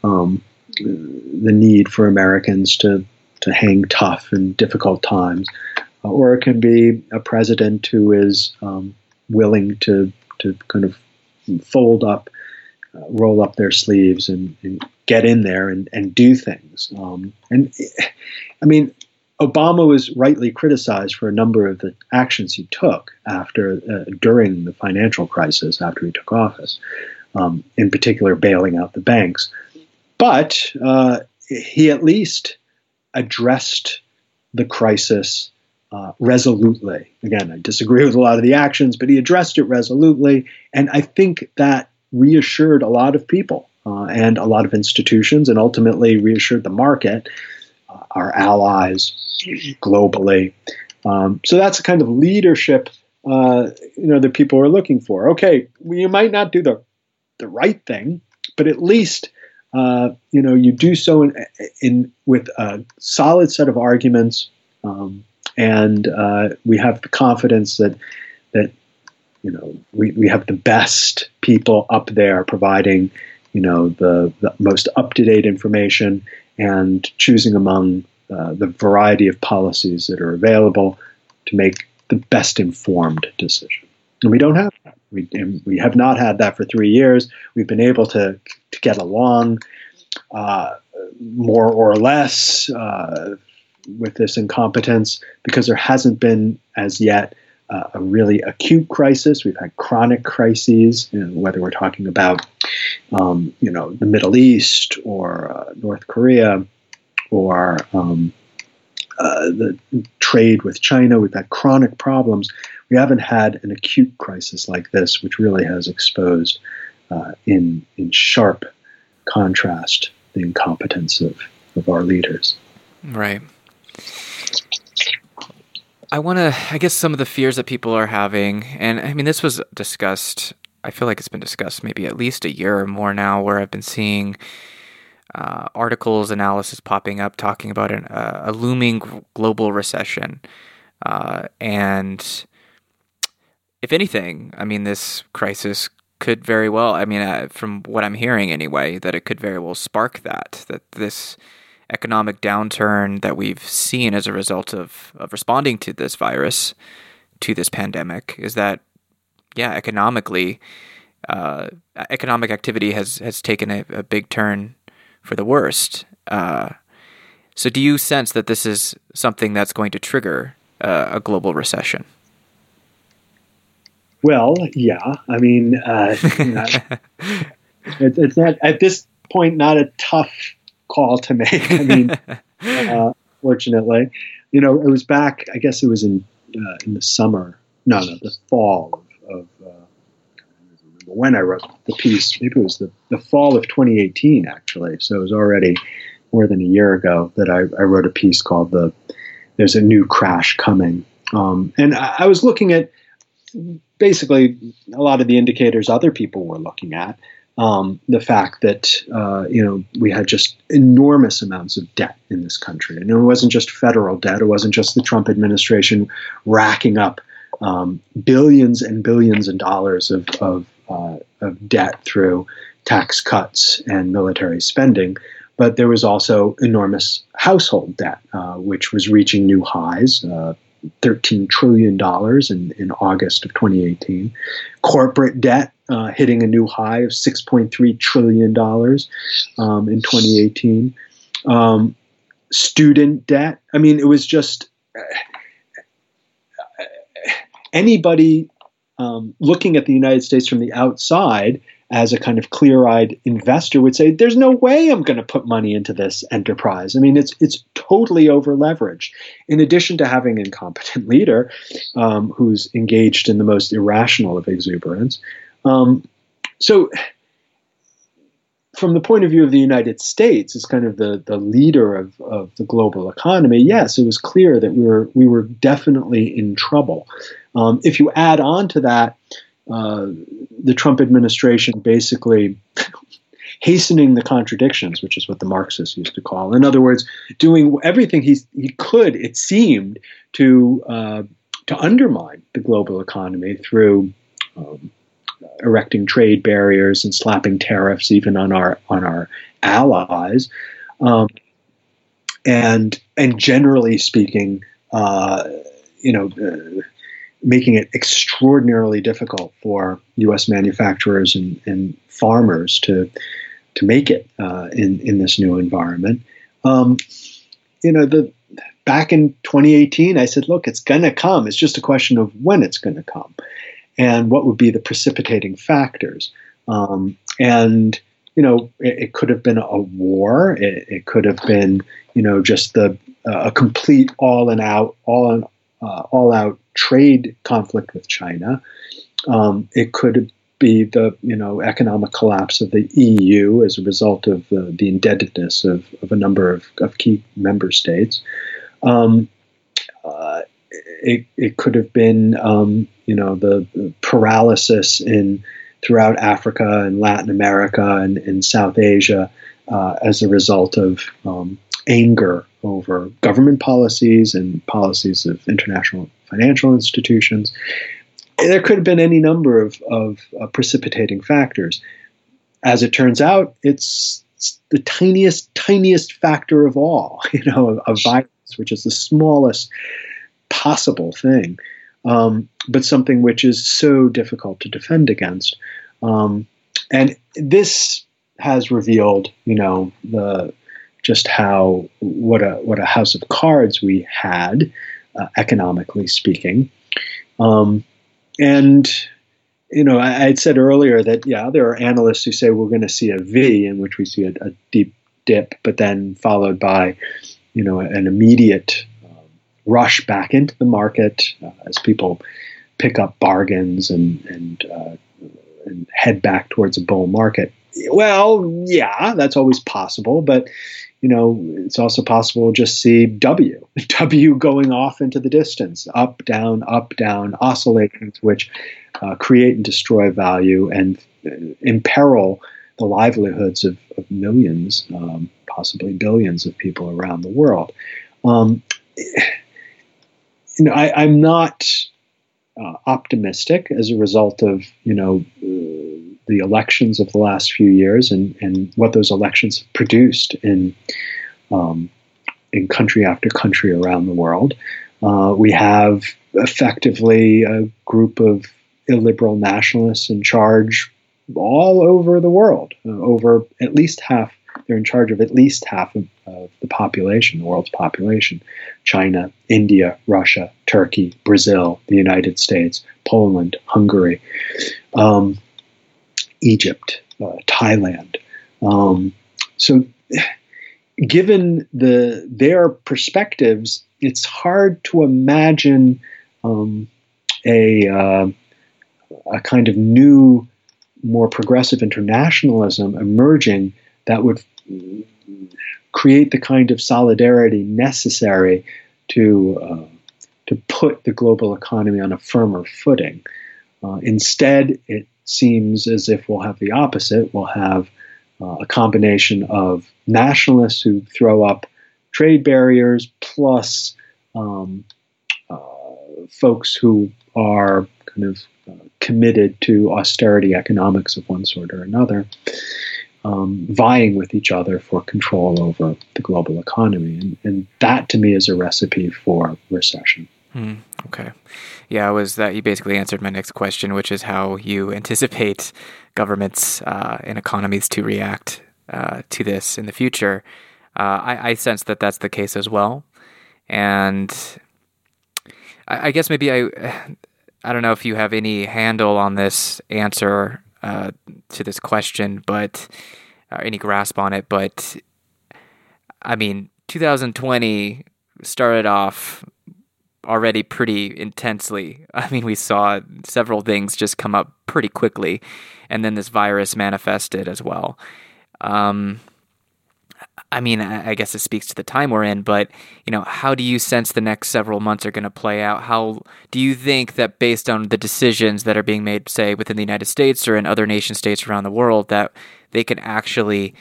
um, the need for Americans to to hang tough in difficult times, or it can be a president who is um, willing to to kind of fold up, uh, roll up their sleeves, and, and, get in there and, and do things. Um, and I mean, Obama was rightly criticized for a number of the actions he took after uh, during the financial crisis after he took office. Um, in particular, bailing out the banks. But uh, he at least addressed the crisis uh, resolutely. Again, I disagree with a lot of the actions, but he addressed it resolutely. And I think that reassured a lot of people uh, and a lot of institutions, and ultimately reassured the market, uh, our allies globally. Um, so that's the kind of leadership uh, you know that people are looking for. Okay, well, you might not do the the right thing, but at least uh, you know, you do so in, in, with a solid set of arguments, um, and uh, we have the confidence that that you know we, we have the best people up there providing you know the, the most up to date information and choosing among uh, the variety of policies that are available to make the best informed decision. And we don't have that. We, we have not had that for three years. We've been able to, to get along uh, more or less uh, with this incompetence because there hasn't been as yet uh, a really acute crisis. We've had chronic crises, you know, whether we're talking about um, you know the Middle East or uh, North Korea or um, uh, the trade with China. We've had chronic problems. We haven't had an acute crisis like this, which really has exposed uh, in in sharp contrast the incompetence of, of our leaders. Right. I want to, I guess, some of the fears that people are having, and I mean, this was discussed. I feel like it's been discussed maybe at least a year or more now, where I've been seeing uh, articles, analysis popping up talking about an, uh, a looming global recession. Uh, and if anything, I mean, this crisis could very well, I mean, uh, from what I'm hearing anyway, that it could very well spark that, that this economic downturn that we've seen as a result of, of responding to this virus, to this pandemic, is that, yeah, economically, uh, economic activity has, has taken a, a big turn for the worst. Uh, so, do you sense that this is something that's going to trigger uh, a global recession? Well, yeah. I mean, uh, it, it's not at this point not a tough call to make. I mean, uh, fortunately, you know, it was back. I guess it was in uh, in the summer. No, no, the fall of. of uh, when I wrote the piece, maybe it was the, the fall of 2018, actually. So it was already more than a year ago that I, I wrote a piece called the "There's a New Crash Coming," um, and I, I was looking at basically a lot of the indicators other people were looking at. Um, the fact that uh, you know we had just enormous amounts of debt in this country, and it wasn't just federal debt. It wasn't just the Trump administration racking up um, billions and billions of dollars of of, uh, of debt through tax cuts and military spending. But there was also enormous household debt, uh, which was reaching new highs. Uh, $13 trillion in, in August of 2018. Corporate debt uh, hitting a new high of $6.3 trillion um, in 2018. Um, student debt. I mean, it was just anybody um, looking at the United States from the outside as a kind of clear-eyed investor would say there's no way I'm going to put money into this enterprise. I mean it's it's totally over leveraged. In addition to having an incompetent leader um, who's engaged in the most irrational of exuberance, um, so from the point of view of the United States as kind of the, the leader of, of the global economy, yes, it was clear that we were we were definitely in trouble. Um, if you add on to that uh, the Trump administration basically hastening the contradictions, which is what the Marxists used to call. In other words, doing everything he, he could, it seemed, to uh, to undermine the global economy through um, erecting trade barriers and slapping tariffs even on our on our allies, um, and and generally speaking, uh, you know. Uh, making it extraordinarily difficult for U.S. manufacturers and, and farmers to to make it uh, in in this new environment. Um, you know, the back in 2018, I said, look, it's going to come. It's just a question of when it's going to come, and what would be the precipitating factors. Um, and you know, it, it, could have been a war. It, it, could have been, you know, just the uh, a complete all and out, all uh, all out trade conflict with China. Um, it could be the you know economic collapse of the EU as a result of uh, the indebtedness of, of a number of, of key member states. Um, uh, it, it could have been um, you know the, the, paralysis in throughout Africa and Latin America and, and South Asia uh, as a result of um, anger over government policies and policies of international financial institutions. There could have been any number of, of uh, precipitating factors. As it turns out, it's, the tiniest, tiniest factor of all, you know, a virus, which is the smallest possible thing, um, but something which is so difficult to defend against. Um, and this has revealed, you know, the just how what a what a house of cards we had, uh, economically speaking, um, and you know I, had said earlier that yeah there are analysts who say we're going to see a V in which we see a, a, deep dip, but then followed by you know an immediate um, rush back into the market uh, as people pick up bargains and and uh, and head back towards a bull market. Well, yeah, that's always possible, but you know, it's also possible to just see W, W going off into the distance, up, down, up, down, oscillations which uh, create and destroy value and uh, imperil the livelihoods of, of millions, um, possibly billions of people around the world. Um, you know, I, am not uh, optimistic as a result of, you know, the elections of the last few years and, and what those elections have produced in um, in country after country around the world. Uh, we have effectively a group of illiberal nationalists in charge all over the world. Uh, over at least half, they're in charge of at least half of, the population, the world's population. China, India, Russia, Turkey, Brazil, the United States, Poland, Hungary. Um, Egypt, uh, Thailand. Um, so, given the their perspectives, it's hard to imagine um, a uh, a kind of new, more progressive internationalism emerging that would create the kind of solidarity necessary to uh, to put the global economy on a firmer footing. Uh, instead, it seems as if we'll have the opposite. We'll have uh, a combination of nationalists who throw up trade barriers plus um, uh, folks who are kind of uh, committed to austerity economics of one sort or another, um, vying with each other for control over the global economy. And, and that to me is a recipe for recession. Hmm, okay. Yeah, was that you basically answered my next question, which is how you anticipate governments uh, and economies to react uh, to this in the future. Uh, I, I, sense that that's the case as well. And I, I, guess maybe I, I don't know if you have any handle on this answer uh, to this question, but any grasp on it. But I mean, 2020 started off already pretty intensely. I mean, we saw several things just come up pretty quickly, and then this virus manifested as well. Um, I mean, I guess it speaks to the time we're in, but you know, how do you sense the next several months are going to play out? How do you think that based on the decisions that are being made, say within the United States or in other nation states around the world, that they can actually,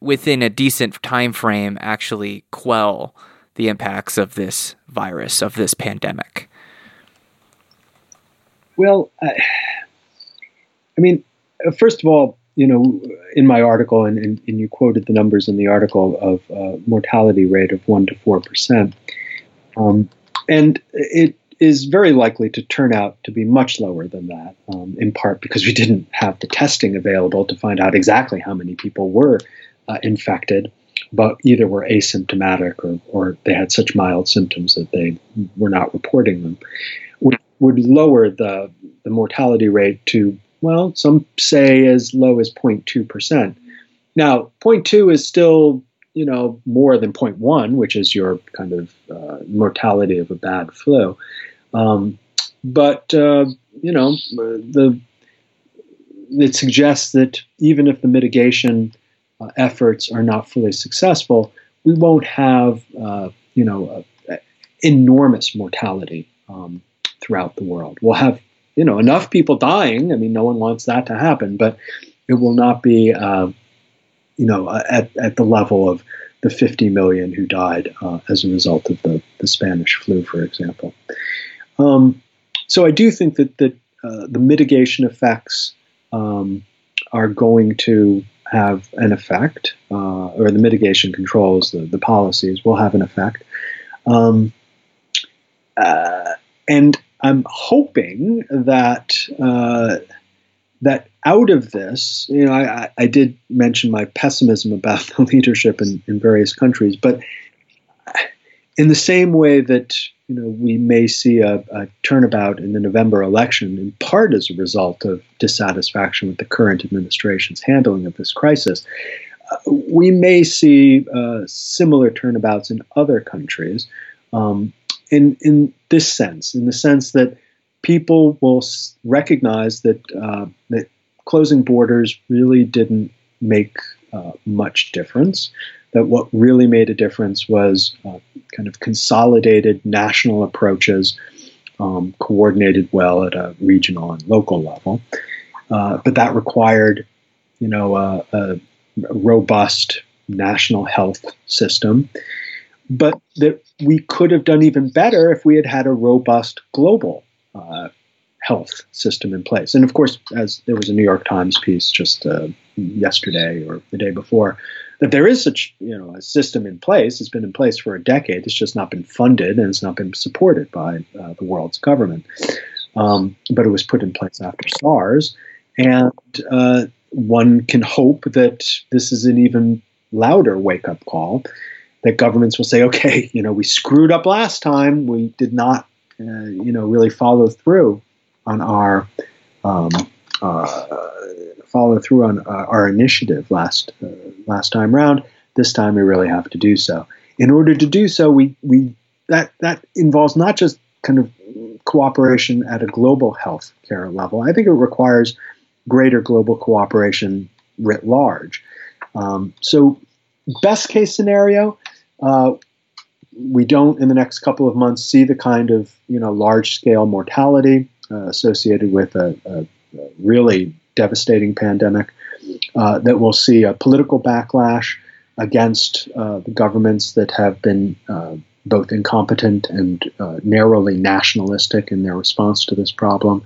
within a decent time frame, actually quell the impacts of this virus, of this pandemic? Well, I, I mean, uh, first of all, you know, in my article, and, and, and you quoted the numbers in the article of uh, mortality rate of one to four percent, um, and it is very likely to turn out to be much lower than that. Um, in part because we didn't have the testing available to find out exactly how many people were uh, infected, but either were asymptomatic or, or they had such mild symptoms that they were not reporting them. Would, would lower the the mortality rate to well, some say as low as 0.2%. Now, 0.2 is still, you know, more than 0.1, which is your kind of uh, mortality of a bad flu. Um, but, uh, you know, the it suggests that even if the mitigation uh, efforts are not fully successful, we won't have, uh, you know, enormous mortality um, throughout the world. We'll have you know enough people dying. I mean, no one wants that to happen, but it will not be uh, you know at at the level of the 50 million who died uh, as a result of the, the Spanish flu, for example. Um, so I do think that that uh, the mitigation effects um, are going to have an effect, uh, or the mitigation controls, the, the policies will have an effect. Um, uh, and I'm hoping that uh, that out of this, you know, I, I, did mention my pessimism about the leadership in, in various countries, but in the same way that you know we may see a, a, turnabout in the November election, in part as a result of dissatisfaction with the current administration's handling of this crisis, uh, we may see uh, similar turnabouts in other countries. Um, in in this sense, in the sense that people will recognize that uh, that closing borders really didn't make uh, much difference. That what really made a difference was uh, kind of consolidated national approaches, um, coordinated well at a regional and local level. Uh, but that required, you know, a robust national health system but that we could have done even better if we had had a robust global uh, health system in place. And of course, as there was a New York Times piece just uh, yesterday or the day before, that there is such you know a system in place. It's been in place for a decade. It's just not been funded and it's not been supported by uh, the world's government. Um, but it was put in place after SARS, and uh, one can hope that this is an even louder wake up call that governments will say, okay, you know, we screwed up last time. We did not, uh, you know, really follow through on our um, uh, follow through on uh, our initiative last uh, last time round. This time we really have to do so. In order to do so, we we that that involves not just kind of cooperation at a global health care level. I think it requires greater global cooperation writ large. Um, so, best case scenario, uh, we don't in the next couple of months see the kind of you know large scale mortality uh, associated with a, a, a, really devastating pandemic, uh, that will see a political backlash against uh, the governments that have been uh, both incompetent and uh, narrowly nationalistic in their response to this problem,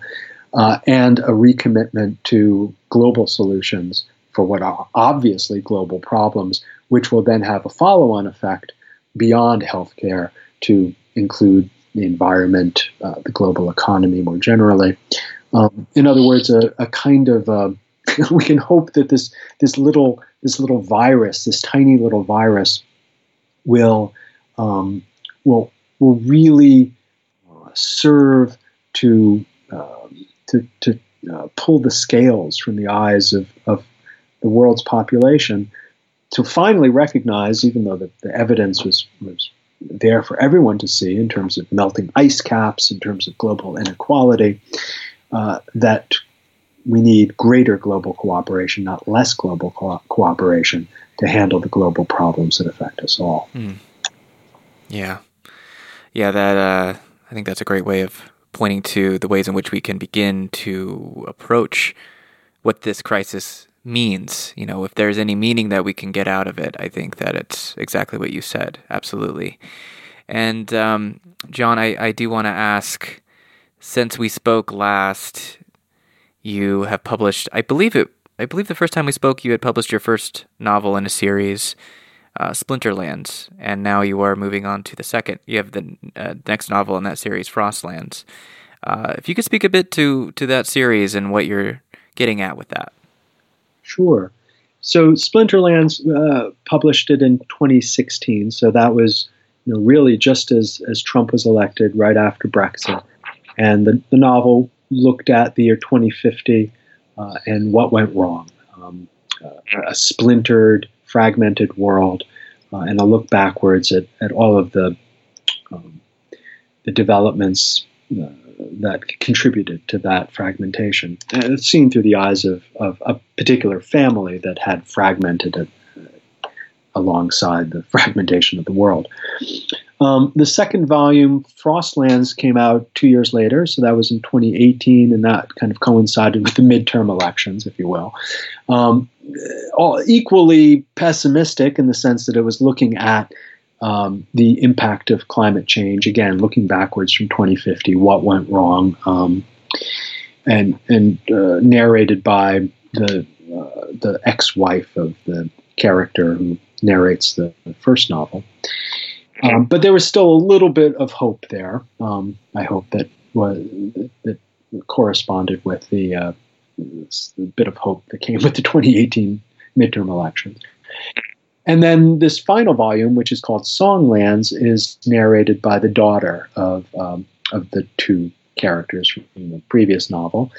uh, and a recommitment to global solutions for what are obviously global problems, which will then have a follow on effect beyond healthcare to include the environment, uh, the global economy more generally. Um, in other words, a, a kind of uh, we can hope that this this little this little virus, this tiny little virus, will um, will will really uh, serve to um, to, to uh, pull the scales from the eyes of, of the world's population to finally recognize, even though the, the evidence was, was there for everyone to see in terms of melting ice caps, in terms of global inequality, uh, that we need greater global cooperation, not less global co- cooperation, to handle the global problems that affect us all. Mm. Yeah, yeah. That uh, I think that's a great way of pointing to the ways in which we can begin to approach what this crisis means. You know, if there's any meaning that we can get out of it, I think that it's exactly what you said. Absolutely. And um, John, I, I do want to ask since we spoke last, you have published, I believe it, I believe the first time we spoke, you had published your first novel in a series, uh, Splinterlands, and now you are moving on to the second. You have the uh, next novel in that series, Frostlands. Uh, if you could speak a bit to to that series and what you're getting at with that. Sure. So Splinterlands uh, published it in 2016. So that was you know, really just as, as Trump was elected, right after Brexit. And the, the novel looked at the year 2050 uh, and what went wrong. Um, uh, a splintered, fragmented world, uh, and a look backwards at, at all of the um, the developments uh, that contributed to that fragmentation. And it's seen through the eyes of, of a particular family that had fragmented it uh, alongside the fragmentation of the world. Um, the second volume, Frostlands, came out two years later, so that was in 2018, and that kind of coincided with the midterm elections, if you will. Um, all equally pessimistic in the sense that it was looking at um, the impact of climate change. Again, looking backwards from 2050, what went wrong, um, and and uh, narrated by the uh, the ex-wife of the character who narrates the, the first novel. Um, but there was still a little bit of hope there. Um, I hope that was that corresponded with the, uh, the bit of hope that came with the 2018 midterm elections. And then this final volume, which is called Songlands, is narrated by the daughter of um, of the two characters from the previous novel.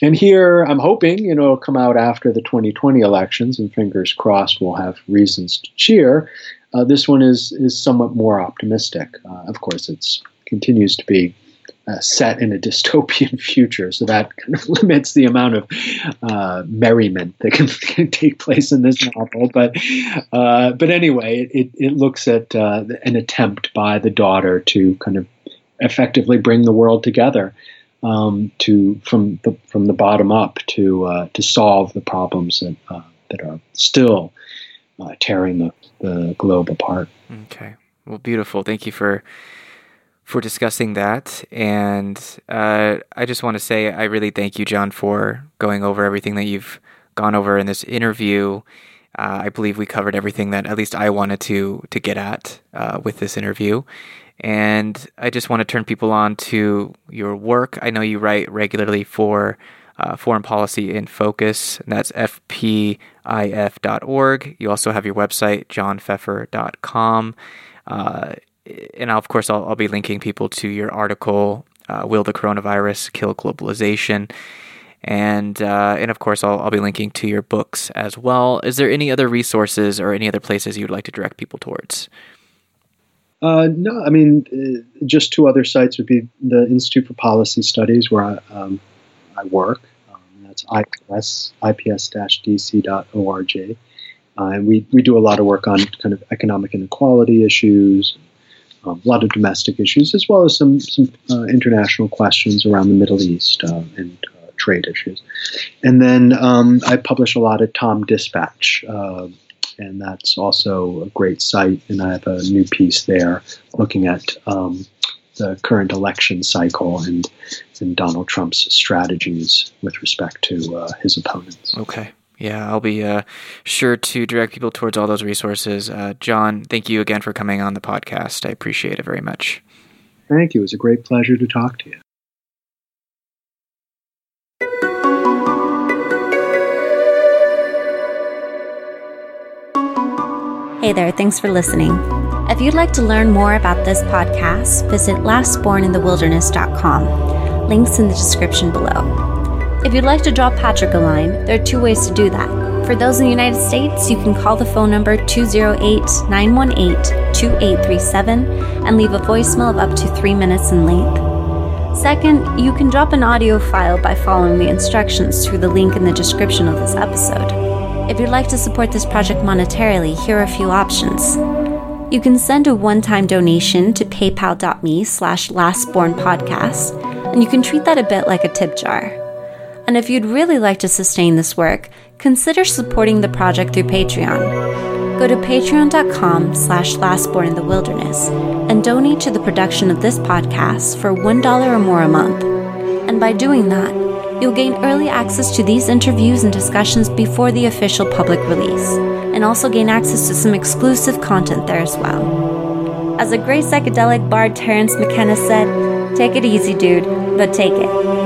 And here, I'm hoping you know it'll come out after the 2020 elections, and fingers crossed, we'll have reasons to cheer. Uh, this one is is somewhat more optimistic. Uh, of course, it continues to be uh, set in a dystopian future, so that kind of limits the amount of uh, merriment that can, can, take place in this novel. But uh, but anyway, it, it looks at uh, an attempt by the daughter to kind of effectively bring the world together. Um, to from the from the bottom up to to solve the problems that that are still tearing the, the globe apart. Okay, well, beautiful. Thank you for for discussing that. And uh, I just want to say I really thank you, John, for going over everything that you've gone over in this interview. Uh, I believe we covered everything that at least I wanted to to get at uh, with this interview. And I just want to turn people on to your work. I know you write regularly for uh, Foreign Policy in Focus, and that's fpif.org. You also have your website, johnfeffer.com. Uh, and of course, I'll, I'll, be linking people to your article, uh, "Will the Coronavirus Kill Globalization?" and uh, and of course, I'll, I'll be linking to your books as well. Is there any other resources or any other places you'd like to direct people towards? Uh, no, I mean, uh, just two other sites would be the Institute for Policy Studies, where I, um, I work. IPS, ips-dc.org. Uh, and we, we do a lot of work on kind of economic inequality issues, um, a lot of domestic issues, as well as some some uh, international questions around the Middle East uh, and uh, trade issues. And then um, I publish a lot at Tom Dispatch, uh, and that's also a great site. And I have a new piece there looking at um, the current election cycle and and Donald Trump's strategies with respect to uh, his opponents. Okay. Yeah, I'll be uh, sure to direct people towards all those resources. Uh, John, thank you again for coming on the podcast. I appreciate it very much. Thank you. It was a great pleasure to talk to you. Hey there, thanks for listening. If you'd like to learn more about this podcast, visit lastborninthewilderness.com. Links in the description below. If you'd like to drop Patrick a line, there are two ways to do that. For those in the United States, you can call the phone number 208 918 2837 and leave a voicemail of up to three minutes in length. Second, you can drop an audio file by following the instructions through the link in the description of this episode. If you'd like to support this project monetarily, here are a few options. You can send a one-time donation to paypal.me slash lastbornpodcast, and you can treat that a bit like a tip jar. And if you'd really like to sustain this work, consider supporting the project through Patreon. Go to patreon.com slash lastborninthewilderness and donate to the production of this podcast for $1 or more a month. And by doing that, you'll gain early access to these interviews and discussions before the official public release, and also gain access to some exclusive content there as well. As a great psychedelic bard Terence McKenna said, take it easy, dude, but take it.